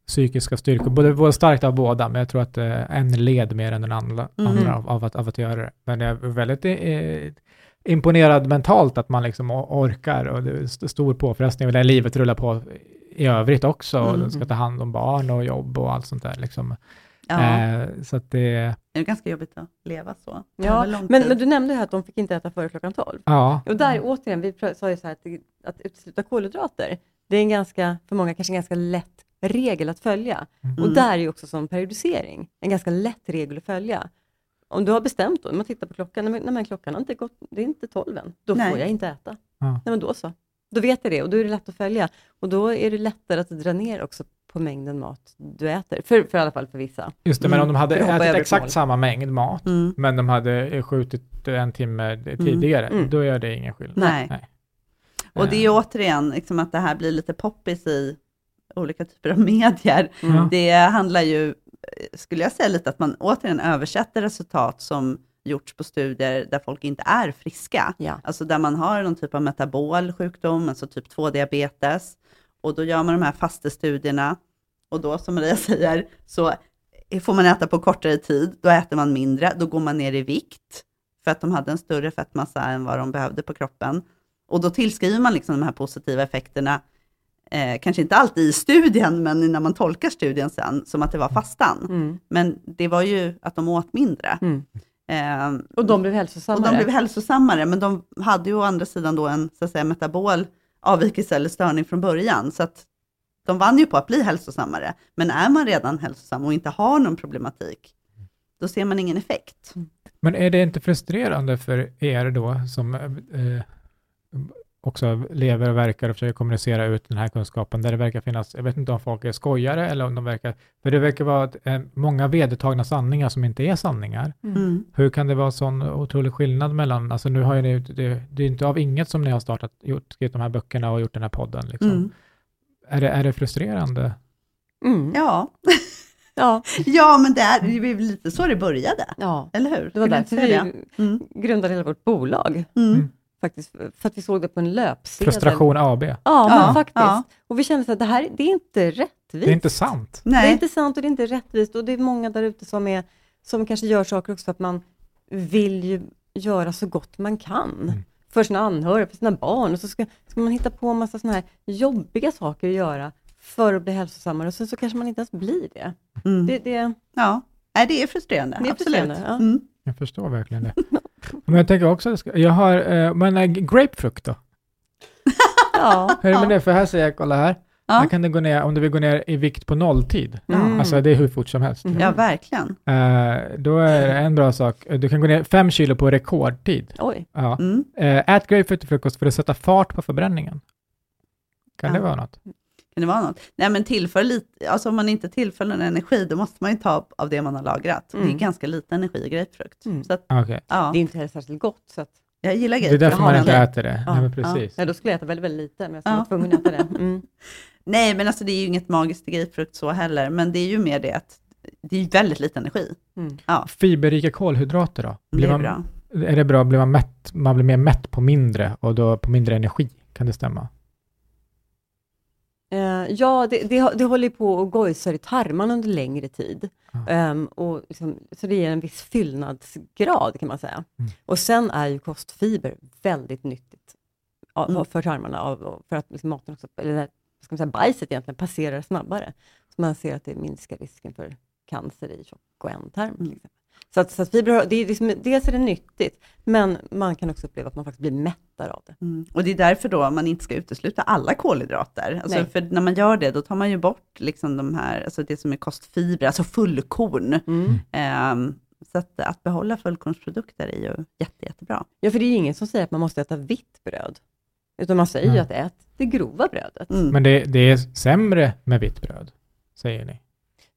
psykiska styrkor. Både, både starkt av båda, men jag tror att eh, en led mer än den andra, Mm. andra av, av, att, av att göra det. Men jag är väldigt eh, imponerad mentalt att man liksom or- orkar och det är st- stor påfrestning. Och det livet rullar på i övrigt också. Och Mm. de ska ta hand om barn och jobb och allt sånt där. Liksom. ja. Eh, så att det, Det är ganska jobbigt att leva så. Ja, men, men du nämnde ju här att de fick inte äta före klockan 12. ja. Och där återigen, vi sa ju så här att, det- att utesluta kolhydrater, det är en ganska, för många kanske en ganska lätt regel att följa. Mm. Och där är ju också som periodisering, en ganska lätt regel att följa. Om du har bestämt då, om man tittar på klockan, nej men, klockan har inte gått, det är inte 12 än, då Nej. får jag inte äta. Ja. Nej men då så. Då vet jag det och då är det lätt att följa. Och då är det lättare att dra ner också på mängden mat du äter, för, för i alla fall för vissa. Just det, men om de hade att hoppa ätit exakt mål. samma mängd mat, Mm. men de hade eh, skjutit en timme tidigare, Mm. då gör det ingen skillnad. Nej. Nej. Och det är ju återigen liksom att det här blir lite poppis i olika typer av medier. Det handlar ju, eh, skulle jag säga lite att man återigen översätter resultat som gjorts på studier där folk inte är friska. Ja. Alltså där man har någon typ av metabol sjukdom, alltså typ 2-diabetes. Och då gör man de här fastestudierna. Och då, som Maria säger, så får man äta på kortare tid, då äter man mindre, då går man ner i vikt, för att de hade en större fettmassa än vad de behövde på kroppen. Och då tillskriver man liksom de här positiva effekterna eh, kanske inte alltid i studien, men när man tolkar studien sen, som att det var fastan. Mm. Men det var ju att de åt mindre. Mm. Eh, Och de blev och hälsosammare. de blev hälsosammare, men de hade ju å andra sidan då en så att säga, metabol avvikelse eller störning från början. Så att de vann ju på att bli hälsosammare. Men är man redan hälsosam och inte har någon problematik, då ser man ingen effekt. Men är det inte frustrerande för er då, som eh, också lever och verkar och försöker kommunicera ut den här kunskapen, där det verkar finnas, jag vet inte om folk är skojare eller om de verkar, för det verkar vara eh, många vedertagna sanningar som inte är sanningar. Mm. Hur kan det vara sån otrolig skillnad mellan, alltså nu har ju ni, det, det är inte av inget som ni har startat, gjort, skrivit de här böckerna och gjort den här podden. Liksom. Mm. Är, det, är det frustrerande? Mm. Ja. Ja, ja, men det är, lite så det började, ja. eller hur? Det var Skulle därför vi det? Mm. grundade hela vårt bolag. Mm. Faktiskt, för att vi såg det på en löpsedel. Frustration AB. Ja, Ja, men faktiskt. ja. Och vi kände att det här det är inte rättvist. Det är inte sant. Det är Nej, inte sant och det är inte rättvist. Och det är många där ute som, är, som kanske gör saker också för att man vill ju göra så gott man kan. Mm. För sina anhöriga, för sina barn. Och så ska, ska man hitta på en massa sådana här jobbiga saker att göra för att bli hälsosammare. Och sen så kanske man inte ens blir det. mm. Det, det, ja. Nej, det är frustrerande, Det är absolut. frustrerande, ja. Mm. Jag förstår verkligen det. Men jag tänker också, jag har, eh, men eh, grapefrukt då? ja. Hur är det med det? För här säger jag, kolla här, Ja. här kan det gå ner, om du vill gå ner i vikt på nolltid, Mm. alltså det är hur fort som helst. Mm. Ja, verkligen. Eh, då är det en bra sak, du kan gå ner fem kilo på rekordtid. Oj. Ja. Mm. Eh, ät grapefrukt till frukost för att sätta fart på förbränningen. Kan det Ja. vara något? Kan det vara något? Nej, men tillför lite, alltså om man inte tillför någon energi, då måste man ju ta av det man har lagrat. Det är Mm. ganska lite energi i grapefrukt. Mm. Så att, Okej, ja, Det är inte heller särskilt gott. Så att, jag gillar det är grapefrukt. därför man inte okej. äter det. Ja, Nej, precis. ja, då skulle jag äta väldigt, väldigt lite, men jag skulle Ja. vara tvungen att äta det. Mm. Nej, men alltså det är ju inget magiskt i grapefrukt så heller, men det är ju mer det att det är väldigt lite energi. Mm. Ja, Fiberrika kolhydrater då? det Blir är man, bra. Är det bra, blir man mätt, man blir mer mätt på mindre och då på mindre energi? Kan det stämma? Eh, ja, det, det, det håller på och gojsar i tarmarna under längre tid. Ja. Ehm, och liksom, så det ger en viss fyllnadsgrad kan man säga. Mm. Och sen är ju kostfiber väldigt nyttigt av, Mm. för tarmarna, av, för att liksom maten också, eller ska man säga, bajset egentligen passerar snabbare. Så man ser att det minskar risken för cancer i tjock och ändtarm. till Mm. exempel. Så att, så att fibrer, det är liksom, dels är det nyttigt, men man kan också uppleva att man faktiskt blir mättare av det. Mm. Och det är därför då man inte ska utesluta alla kolhydrater. Alltså Nej. för när man gör det, då tar man ju bort liksom de här, alltså det som är kostfibrer, alltså fullkorn. Mm. Ehm, så att, att behålla fullkornsprodukter är ju jätte, jättebra. Ja, för det är ju ingen som säger att man måste äta vitt bröd, utan man säger ju att ät det grova brödet. Mm. Men det, det är sämre med vitt bröd, säger ni?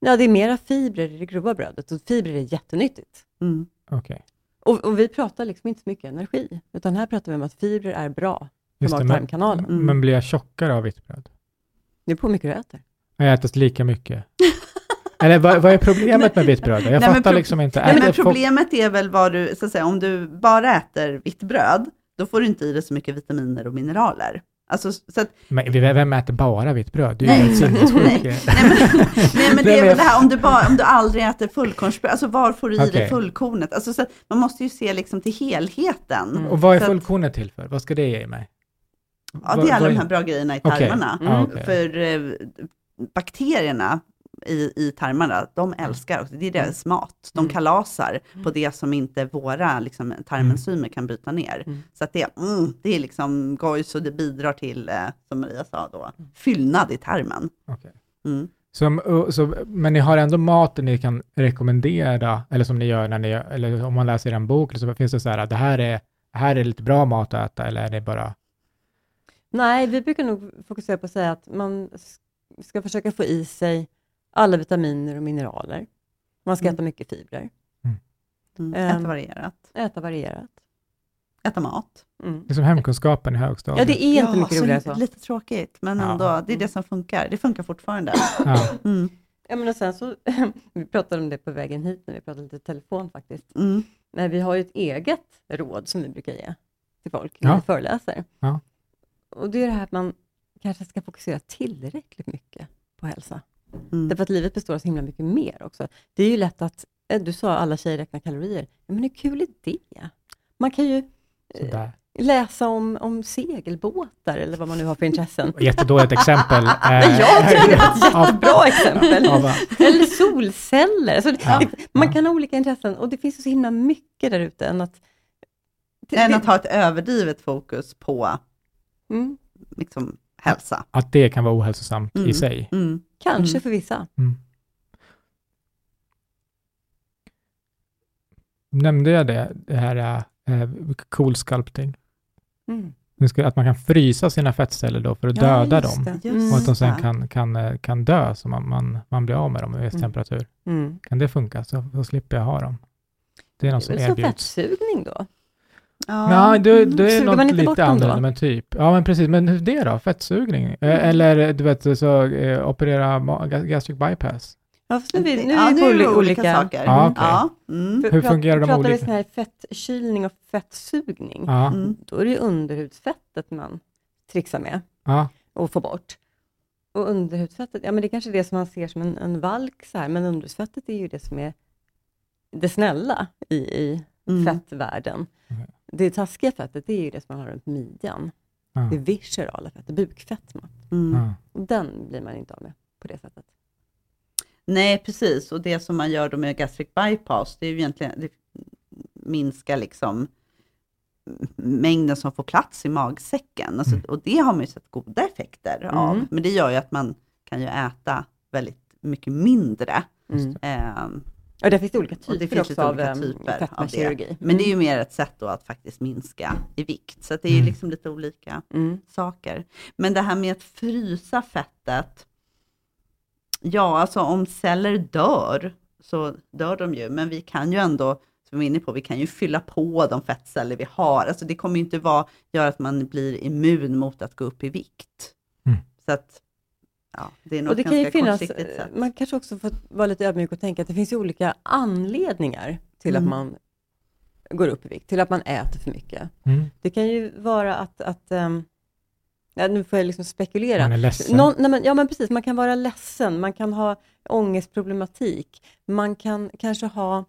Ja, det är mera fibrer i det grova brödet och fibrer är jättenyttigt. Mm. Okej. Och, och vi pratar liksom inte så mycket energi, utan här pratar vi om att fibrer är bra för Just det, men, mag-tarmkanalen. Mm. men blir jag tjockare av vitt bröd? Det är på hur mycket du äter. Jag äter lika mycket. Eller vad, vad är problemet med vitt bröd? Jag Nej, men fattar pro- liksom inte. Nej, men problemet är väl vad du, så att säga, om du bara äter vitt bröd, då får du inte i dig så mycket vitaminer och mineraler. Alltså, så att, Men vem äter bara vitt bröd? Det är ju Nej. helt sinnessjukt. nej, nej, men, nej, men det är väl det här, om du, bara, om du aldrig äter fullkornsbröd, alltså var får du i Okej. dig fullkornet? Alltså, så att man måste ju se liksom till helheten. Mm. Och vad är fullkornet till för? Vad ska det ge mig? Ja, det är alla de här bra grejerna i tarmarna. Mm. Ja, okej. För eh, bakterierna i, i tarmarna, de älskar också, det är deras mat. De Mm. kalasar på det som inte våra liksom, tarmenzymer kan bryta ner. Mm. Så att det, mm, det är liksom gojs och det bidrar till, eh, som Maria sa då, fyllnad i tarmen. Okej. Mm. Så, så, men ni har ändå maten ni kan rekommendera, eller som ni gör när ni eller om man läser en bok, så finns det så här att det här är, det här är lite bra mat att äta, eller är det bara... Nej, vi brukar nog fokusera på att säga att man ska försöka få i sig alla vitaminer och mineraler. Man ska Mm. äta mycket fibrer, Mm. Ehm. Äta varierat. äta varierat. Äta mat. Mm. Det är som hemkunskapen i Ja, högstadiet. det är inte mycket roligare så. lite tråkigt, men Ja. ändå, det är det som funkar. Det funkar fortfarande. Ja. Mm. Ja, men och sen så, vi pratade om det på vägen hit, när vi pratade lite telefon faktiskt. Mm. Men vi har ju ett eget råd som vi brukar ge till folk när Ja. vi föreläser. Ja. Och det är det här att man kanske ska fokusera tillräckligt mycket på hälsa. Mm. Därför att livet består av så himla mycket mer också. Det är ju lätt att, eh, du sa alla tjejer räknar kalorier, men hur kul är det? Man kan ju, eh, Sådär. läsa om, om segelbåtar eller vad man nu har för intressen. Jättedåligt exempel. eh, Men jag tycker det var ett jättebra exempel. Eller solceller. Alltså, Ja. man kan ha olika intressen och det finns så himla mycket där ute än att... Än att ha ett överdrivet fokus på mm, liksom, hälsa. Att det kan vara ohälsosamt i Mm. sig. Mm. Kanske Mm. för vissa. Mm. Nämnde jag det, det här eh, cool sculpting? Mm. Att man kan frysa sina fettceller då för att döda just dem. det. Just Och att de sen det. kan, kan, eh, kan dö, så man, man, man blir av med dem vid viss Mm. temperatur. Mm. Kan det funka? Så, så slipper jag ha dem. Det är Det något är som väl som erbjuds. fettsugning då? Ja. Nej, det, det är något lite annorlunda, men typ. Ja, men precis. Men hur det då? Fettsugning? Eh, Eller du vet, så eh, operera gastric bypass? Ja, fast nu är vi, nu ja, är vi nu på är det oli- olika, olika... saker. Ja, okej. Ja, mm. Hur fungerar de pratar vi olika? sån här fettkylning och fettsugning, Ja, Mm. då är det ju underhudsfettet man trixar med ja, och får bort. Och underhudsfettet, ja men det är kanske är det som man ser som en, en valk så här, men underhudsfettet är ju det som är det snälla i, i Mm. fettvärlden. Det taskiga fettet, det är ju det som man har runt midjan. ja, Det viscerala fettet, bukfett. Man. Mm. ja. Och den blir man inte av med på det sättet. Nej, precis. Och det som man gör då med gastric bypass, det är ju egentligen, det minskar liksom mängden som får plats i magsäcken. Alltså, Mm. Och det har man ju sett goda effekter av. Mm. Men det gör ju att man kan ju äta väldigt mycket mindre. Mm. Ehm, Och det finns det olika och typer det finns också lite av olika em, typer av det. Men det är ju mer ett sätt då att faktiskt minska i vikt. Så att det är ju Mm. liksom lite olika Mm. saker. Men det här med att frysa fettet, ja alltså om celler dör, så dör de ju, men vi kan ju ändå, som vi var inne på, vi kan ju fylla på de fettceller vi har. Alltså det kommer ju inte vara, göra att man blir immun mot att gå upp i vikt. Mm. Så att, ja, det är nog Och det kan ju finnas, sätt. man kanske också får vara lite ödmjuk och tänka att det finns ju olika anledningar till Mm. att man går upp i vikt, till att man äter för mycket. Mm. Det kan ju vara att, att ehm, ja, nu får jag liksom spekulera. Man är ledsen. Någon, nej men, ja men precis, man kan vara ledsen, man kan ha ångestproblematik, man kan kanske ha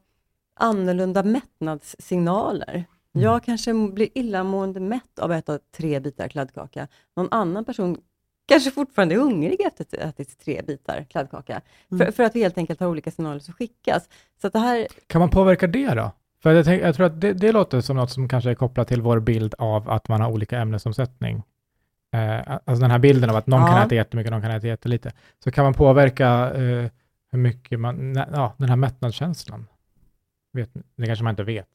annorlunda mättnadssignaler. Mm. Jag kanske blir illamående mätt av att äta tre bitar kladdkaka. Någon annan person kanske fortfarande är hungrig efter att ha ätit tre bitar kladdkaka. Mm. För, för att vi helt enkelt har olika signaler som skickas. Så att det här, Kan man påverka det då? För jag, tänk, jag tror att det, det låter som något som kanske är kopplat till vår bild av att man har olika ämnesomsättning. Eh, alltså den här bilden av att någon Ja. kan äta jättemycket, någon kan äta jättelite. Så kan man påverka eh, hur mycket man, ja, den här mättnadskänslan. Vet, det kanske man inte vet.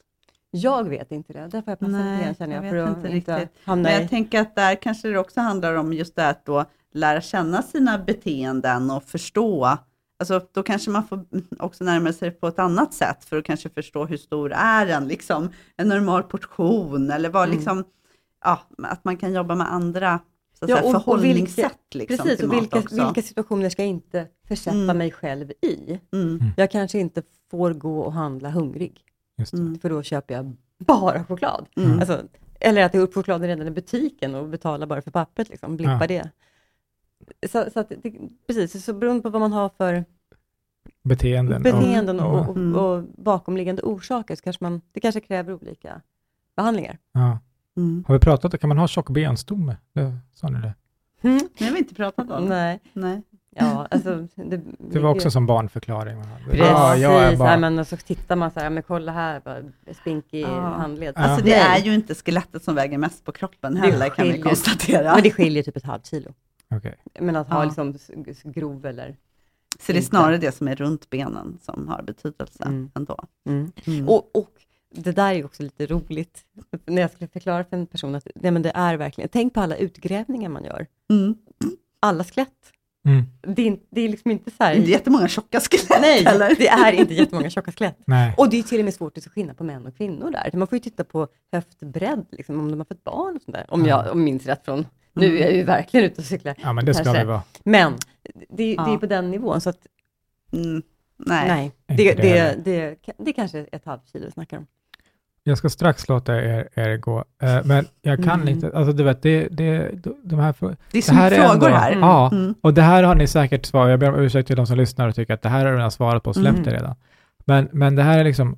Jag vet inte det, därför har jag passat grann känner jag jag, för att inte inte riktigt. hamna Men jag tänker att där kanske det också handlar om just det att då lära känna sina beteenden och förstå. Alltså då kanske man får också närma sig på ett annat sätt för att kanske förstå hur stor är en, liksom, en normal portion eller vad Mm. liksom, ja, att man kan jobba med andra så Ja, säga, och- och förhållningssätt liksom, Precis, och vilka, vilka situationer ska jag inte försätta Mm. mig själv i? Mm, Jag kanske inte får gå och handla hungrig, det. Mm, för då köper jag bara choklad. mm. Alltså, eller att jag upp chokladen redan i butiken och betalar bara för pappret, liksom, blippa Ja. det. Så, så att det, precis, så beroende på vad man har för Beteenden. beteenden och, och, Mm. och bakomliggande orsaker, så kanske man, det kanske kräver olika behandlingar. ja. Mm. Har vi pratat, kan man ha tjock benstomme? Det, sa ni det? Mm. Det har vi inte pratat om. Nej, Nej. Ja, alltså, det, Det var också som barnförklaring. Precis, Ja, jag är bara, Nej, men och så tittar man så här, men kolla här, bara spinkig Ja. handled. Alltså det är ju inte skelettet som väger mest på kroppen heller kan vi konstatera. Men det skiljer typ ett halvt kilo. okej. Men att ha Ja. liksom grov eller... Så det är inte. snarare det som är runt benen som har betydelse Mm. ändå. Mm. Mm. Och, och det där är också lite roligt, när jag skulle förklara för en person att nej, men det är verkligen, tänk på alla utgrävningar man gör. Mm. Alla skelett. Mm. Det är, det är liksom inte så Det är inte här... jättemånga tjocka skelett Nej, eller? det är inte jättemånga tjocka skelett. Nej. Och det är till och med svårt att se skillnad på män och kvinnor där. Man får ju titta på höftbredd, liksom, om de har fått barn och sånt där. Om jag om minns rätt från, nu är jag ju verkligen ute och cyklar. Ja, men det ska vi vara. Men det, det Ja. är på den nivån, så att Mm. Nej. nej, det, det det, det, det, är kanske ett halvt kilo vi snackar om. Jag ska strax låta er, er gå, Eh, men jag kan Mm. inte, alltså du vet, det, det, de här Det är Det här är frågor ändå- här. Mm. Ja, Mm. och det här har ni säkert svarat, jag ber om ursäkt till de som lyssnar och tycker att det här har du redan svarat på och släppt Mm. det redan. Men, men det här är liksom,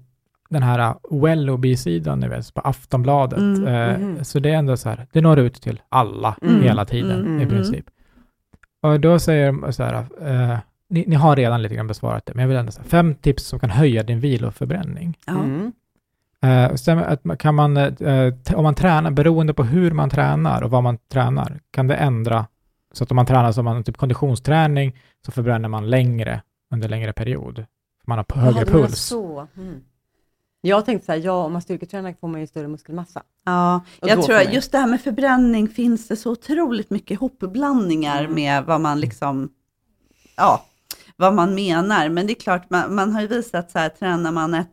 den här Welloby-sidan, ni vet, på Aftonbladet. Mm, eh, mhm. Så det är ändå så här, det når ut till alla Mm, hela tiden mm, i mm. princip. Och då säger de så här, eh, ni, ni har redan lite grann besvarat det, men jag vill ändå säga fem tips som kan höja din viloförbränning. Eh, man- kan man, eh, om man tränar, beroende på hur man tränar och vad man tränar, kan det ändra så att om man tränar som man typ konditionsträning så förbränner man längre under längre period. Man har högre menar puls. Så. Mm. Jag tänkte så här, ja om man styrketränar får man ju större muskelmassa. Ja, Och jag tror att just det här med förbränning finns det så otroligt mycket ihopblandningar Mm. med vad man liksom, ja, vad man menar. Men det är klart, man, man har ju visat så här, tränar man ett,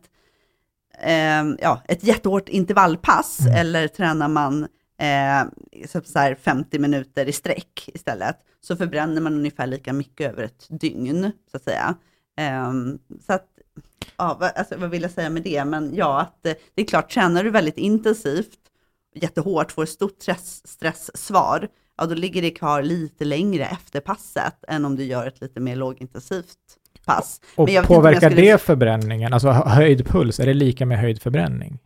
eh, ja, ett jättehårt intervallpass Mm. eller tränar man eh, så så här 50 minuter i sträck istället, så förbränner man ungefär lika mycket över ett dygn, så att säga. Ehm, så att, ja, vad, alltså, vad vill jag säga med det? Men ja, att eh, det är klart, tränar du väldigt intensivt, jättehårt, får ett stort stress, stresssvar, ja då ligger det kvar lite längre efter passet än om du gör ett lite mer lågintensivt pass. Och påverkar skulle- det förbränningen? Alltså hö- höjd puls, är det lika med höjd förbränning?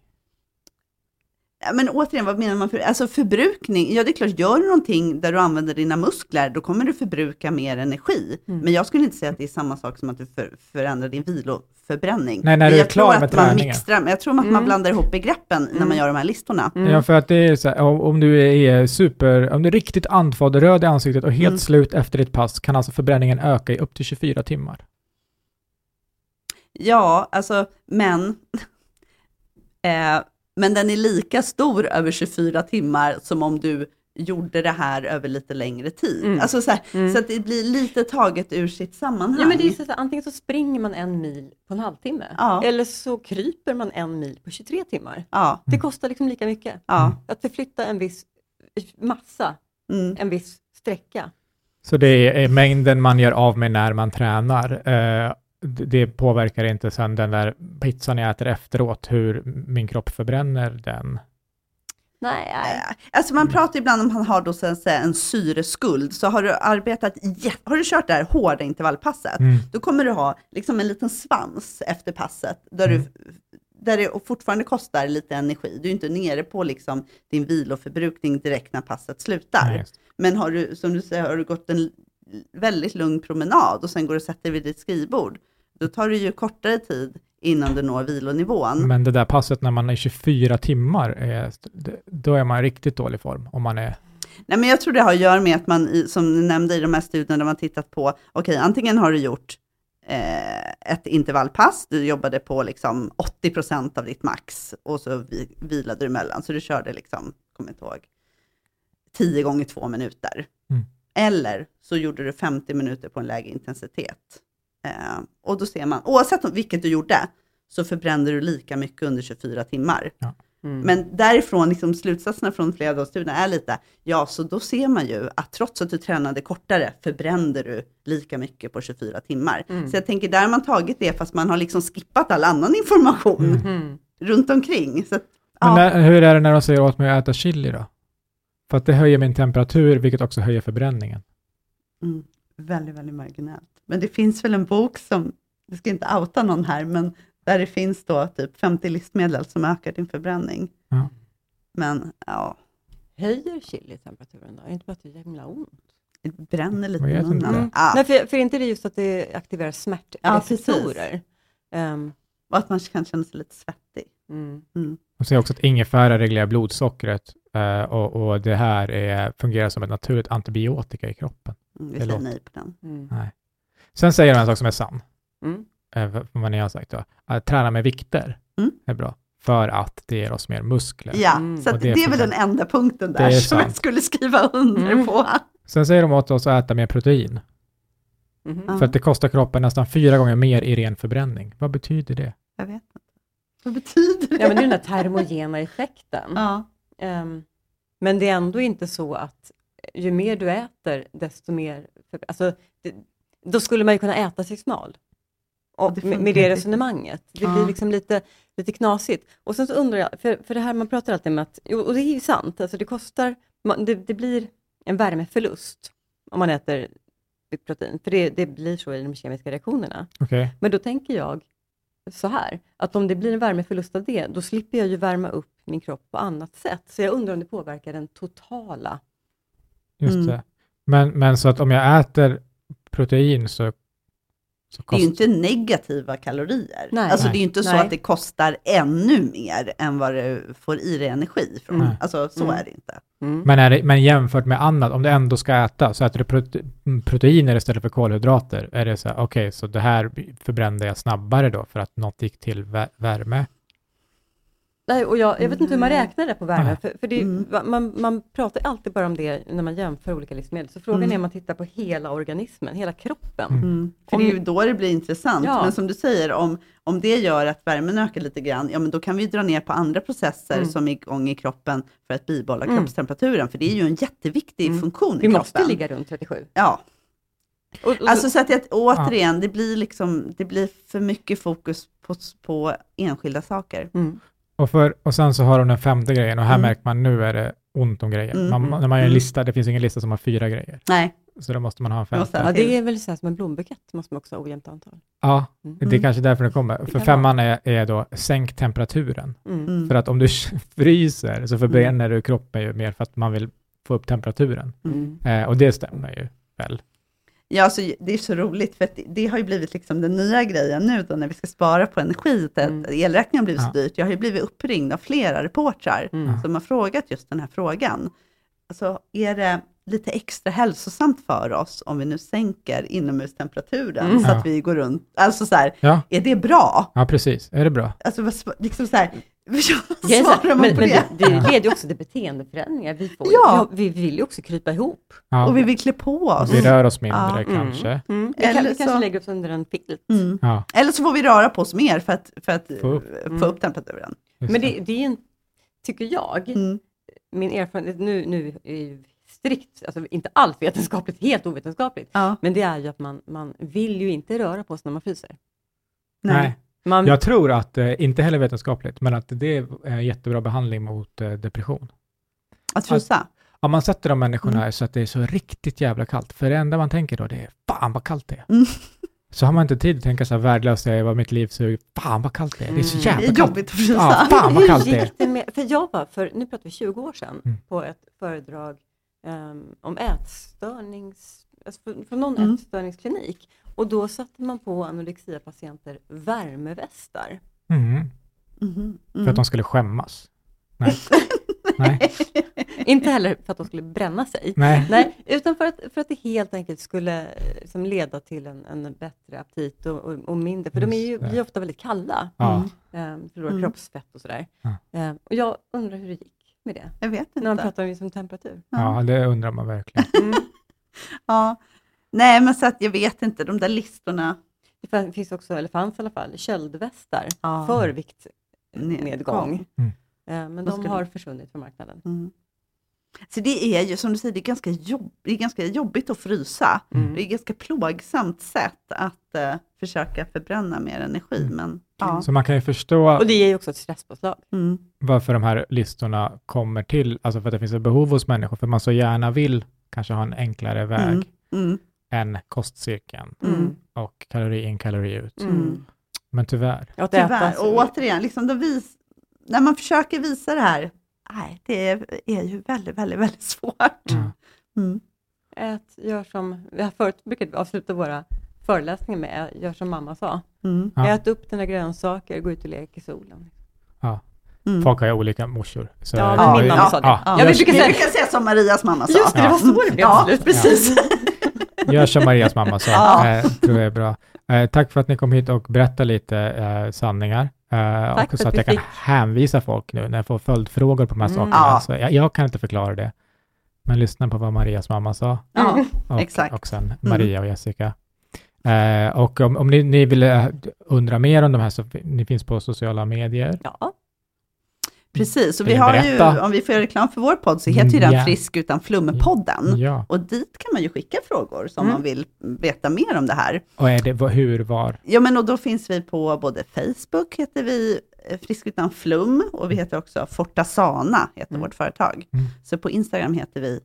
Ja, Men återigen, vad menar man för, alltså förbrukning? Ja, det är klart, gör du någonting där du använder dina muskler, då kommer du förbruka mer energi. Mm. Men jag skulle inte säga att det är samma sak som att du för, förändrar din viloförbränning. Nej, när Men du är jag tror klar med att man träningen. mixtrar, jag tror att man Mm. blandar ihop begreppen när Mm. man gör de här listorna. Mm. Ja, för att det är så här, om, om du är super, om du är riktigt andfådd, röd i ansiktet och helt Mm. slut efter ditt pass kan alltså förbränningen öka i upp till 24 timmar. Ja, alltså, men, eh, men den är lika stor över 24 timmar som om du gjorde det här över lite längre tid. Mm. Alltså så, här, Mm. så att det blir lite taget ur sitt sammanhang. Ja, men det är så att antingen så springer man en mil på en halvtimme, Ja. eller så kryper man en mil på 23 timmar. ja, Det kostar liksom lika mycket. ja. Att förflytta en viss massa, Mm. en viss sträcka. Så det är, mängden man gör av med när man tränar. Eh, det påverkar inte sen den där pizzan jag äter efteråt, hur min kropp förbränner den. Nej, nej. Alltså man pratar ibland om man har då säga en syreskuld, så har du arbetat, har du kört det här hårda intervallpasset, Mm. då kommer du ha liksom en liten svans efter passet, där, Mm. du, där det fortfarande kostar lite energi. Du är inte nere på liksom din viloförbrukning direkt när passet slutar. Nej. Men har du, som du säger, har du gått en väldigt lugn promenad och sen går du och sätter dig vid ditt skrivbord, då tar det ju kortare tid innan du når vilonivån. Men det där passet när man är 24 timmar, då är man i riktigt dålig form. Om man är, Nej, men jag tror det har att göra med att man, som du nämnde i de här studierna, där man tittat på, okej, antingen har du gjort eh, ett intervallpass, du jobbade på liksom 80% av ditt max och så vi, vilade du emellan, så du körde liksom, kommer inte ihåg, 10 gånger 2 minuter. Mm. Eller så gjorde du 50 minuter på en lägre intensitet. Eh, och då ser man, oavsett om- vilket du gjorde, så förbrände du lika mycket under 24 timmar. Mm. Men därifrån, liksom, slutsatserna från flera av studierna är lite, ja, så då ser man ju att trots att du tränade kortare, förbrände du lika mycket på 24 timmar. Mm. Så jag tänker, där har man tagit det, fast man har liksom skippat all annan information Mm. Runt omkring. Så att, Men ja, när, hur är det när de säger åt mig att äta chili då? För att det höjer min temperatur, vilket också höjer förbränningen. mm, väldigt, väldigt marginellt. Men det finns väl en bok som, jag ska inte outa någon här, men där det finns då typ 50 livsmedel som ökar din förbränning. Ja. Men ja, Höjer chili temperaturen då? Är det inte bara att det är himla ont? det bränner lite Jag i munnen. inte. Ja, Nej, för, för inte det just att det aktiverar Ja, smärtreceptorer? Ehm, och att man kan känna sig lite svettig. mm. De säger också att ingefära reglerar blodsockret eh, och, och det här är, fungerar som ett naturligt antibiotika i kroppen. Mm, vi säger nej på den. Mm. Nej. Sen säger de en sak som är sann, Mm. eh, vad- ni har sagt då. Att träna med vikter Mm. är bra, för att det ger oss mer muskler. Ja, Mm. så det det, är väl den enda punkten där är som jag skulle skriva under Mm. på. Sen säger de åt oss att äta mer protein, Mhm. Ja. för att det kostar kroppen nästan fyra gånger mer i ren förbränning. Vad betyder det? Jag vet inte. Vad betyder det? Ja, men det är den där termogena effekten. Ja. Ehm, men det är ändå inte så att ju mer du äter, desto mer... Alltså, det, då skulle man ju kunna äta sig smal. Och det med, med det resonemanget. Det Ja. blir liksom lite, lite knasigt. Och sen så undrar jag, för, för det här man pratar alltid om att, och det är ju sant, alltså det kostar, man, det, det blir en värmeförlust om man äter protein, för det, det blir så i de kemiska reaktionerna. Okej, Men då tänker jag, så här, att om det blir en värmeförlust av det, då slipper jag ju värma upp min kropp på annat sätt. Så jag undrar om det påverkar den totala... Just Mm. det. Men, men så att om jag äter protein så, så Det är ju inte negativa kalorier. Nej. alltså Nej. det är ju inte så Nej. att det kostar ännu mer än vad du får i dig energi från. Mm. Alltså så Mm. är det inte. Mm. Men, är det, men jämfört med annat, om du ändå ska äta, så äter du prote, proteiner istället för kolhydrater, är det så här, okej, så det här förbrände jag snabbare då för att något gick till vä- värme? Nej, och jag, jag vet inte hur man räknar det på värme, Nej. för, för det, Mm. man, man pratar alltid bara om det när man jämför olika livsmedel. Så frågan Mm. är om man tittar på hela organismen, hela kroppen. Mm. Mm. För Om- det är ju då det blir intressant. Ja. Men som du säger, om, om det gör att värmen ökar lite grann, ja men då kan vi dra ner på andra processer Mm. som är igång i kroppen för att bibehålla Mm. kroppstemperaturen. För det är ju en jätteviktig Mm. funktion i Vi kroppen. måste ligga runt 37. Ja, Och, och, alltså så att jag, återigen, det blir liksom, det blir för mycket fokus på, på enskilda saker. mm. Och, för, och sen så har de den femte grejen och här Mm. märker man nu är det ont om grejer. Mm. Man, när man gör en Mm. lista, det finns ingen lista som har fyra grejer. Nej, Så då måste man ha en Det femte. Ja, det är väl så här som en blombukett, måste man också ha ojämnt antal. Ja, Mm. det är Mm. kanske därför det kommer. För kan femman är, är då sänk temperaturen. Mm. mm. För att om du fryser så förbränner du kroppen ju mer för att man vill få upp temperaturen. Mm. Eh, och det stämmer ju väl. Ja, alltså, det är så roligt, för det, det har ju blivit liksom den nya grejen nu då, när vi ska spara på energi, Mm. elräkningen har blivit Ja. så dyrt. Jag har ju blivit uppringd av flera reportrar Mm. som har frågat just den här frågan. Alltså, är det lite extra hälsosamt för oss om vi nu sänker inomhustemperaturen Mm. så Ja. att vi går runt, alltså så här, Ja, är det bra? ja precis. Är det bra? Alltså liksom så här, här, svarar man men på men det? det, det leder ju också till beteendeförändringar. Vi, får, Ja. vi, vi vill ju också krypa ihop. Ja. Och vi vill klä på oss. Vi rör oss mindre Ja. kanske. Mm. Mm. Vi, Eller kan, vi så- kanske lägger oss under en filt. Mm. Ja, Eller så får vi röra på oss mer för att, för att Få upp. få Mm. upp temperaturen. just Men det, det är en, tycker jag, Mm. min erfarenhet, nu, nu strikt, alltså inte alls vetenskapligt, helt ovetenskapligt, Ja, men det är ju att man, man vill ju inte röra på sig när man fryser. nej. Man, Jag tror att, eh, inte heller vetenskapligt, men att det är en jättebra behandling mot eh, depression. Att frysa? Om man sätter de människorna Mm. så att det är så riktigt jävla kallt, för det enda man tänker då det är fan vad kallt det är. Mm. Så har man inte tid att tänka så här värdelöst, jag är vad mitt liv suger, fan vad kallt det är, det är så Mm. Det jävla är kallt. jobbigt att frysa. Ja, fan vad kallt det är. det med, för jag var för, nu pratar vi 20 år sedan, Mm. på ett föredrag ehm, om ätstörnings, alltså för, för någon Mm. ätstörningsklinik. Och då satte man på anorexia-patienter värmevästar. Mm. Mhm, För mm. att de skulle skämmas. Nej. Nej. Inte heller för att de skulle bränna sig. Nej. Nej, utan för att, för att det helt enkelt skulle eh, liksom leda till en, en bättre aptit och, och, och mindre, för de är ju, Just blir ofta väldigt kalla, Ja. eh, förlorar Mm. kroppsfett och sådär. Ja. Eh, och jag undrar hur det gick med det, Jag vet när man inte. pratar om liksom temperatur. ja, det undrar man verkligen. Mm. Ja. Nej, men så att jag vet inte, de där listorna. Det finns också, eller fanns i alla fall, köldvästar Ja. för viktnedgång. Mm. Eh, men de ska har försvunnit från marknaden. Mm. Så det är ju, som du säger, det är ganska, jobb, det är ganska jobbigt att frysa. Mm. Det är ett ganska plågsamt sätt att eh, försöka förbränna mer energi. Mm. Men, ja. Så man kan ju förstå Och det ger ju också ett stresspåslag. Mm. varför de här listorna kommer till, alltså för att det finns ett behov hos människor, för man så gärna vill kanske ha en enklare väg Mm. Mm. Än kostcirkeln Mm. och kalori in, kalori ut. Mm. Men tyvärr. Äta Tyvärr. Och återigen, liksom vis, när man försöker visa det här, nej, det är, är ju väldigt, väldigt, väldigt svårt. Ja. Mm. Ät, gör som, vi har förut brukat avsluta våra föreläsningar med, gör som mamma sa. Mm. Ja. Ät upp dina grönsaker, gå ut och lek i solen. Mm. Folk har ju olika morsor. Så, Ja, men min mamma ja, sa det. Ja, Ja, gör, vi brukar Vi säga- brukar säga som Marias mamma sa. Just det, det var så det blev Ja, precis. Gör som Marias mamma sa, Ja. eh, tror jag är bra. Eh, tack för att ni kom hit och berättade lite eh, sanningar. Eh, Tack och så att att jag kan fick. hänvisa folk nu när jag får följdfrågor på de här Mm. sakerna. Ja. Så jag, jag kan inte förklara det. Men lyssna på vad Marias mamma sa. Ja. Och, Exakt. och sen Maria och Jessica. Eh, och om, om ni, ni vill eh, undra mer om de här så ni finns på sociala medier. Ja, Precis, och vi har ju, om vi får göra reklam för vår podd, så heter ju den Ja. Frisk utan flum-podden. Ja, Och dit kan man ju skicka frågor som Mm. man vill veta mer om det här. och är det hur, var? Ja, men och då finns vi på både Facebook, heter vi eh, Frisk utan flum, och vi heter också Fortasana, heter Mm. vårt företag. Mm. Så på Instagram heter vi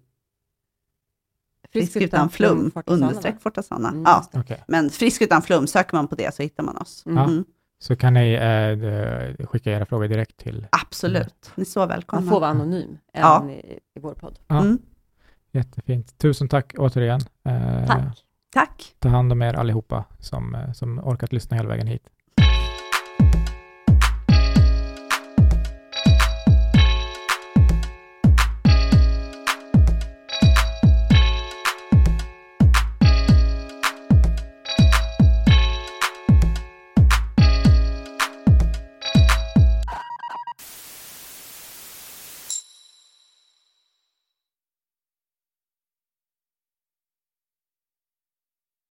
Frisk, Frisk utan flum, understreck? Fortasana. Mm, Ja, Okej. men Frisk utan flum, söker man på det så hittar man oss. Mm. Ja. Så kan ni eh, d- skicka era frågor direkt till. Absolut, ni är så välkomna. Man får vara anonym Ja. även i, i vår podd. Ja. Mm. Jättefint. Tusen tack återigen. Eh, Tack. Tack. Ta hand om er allihopa som, eh, som orkat lyssna hela vägen hit.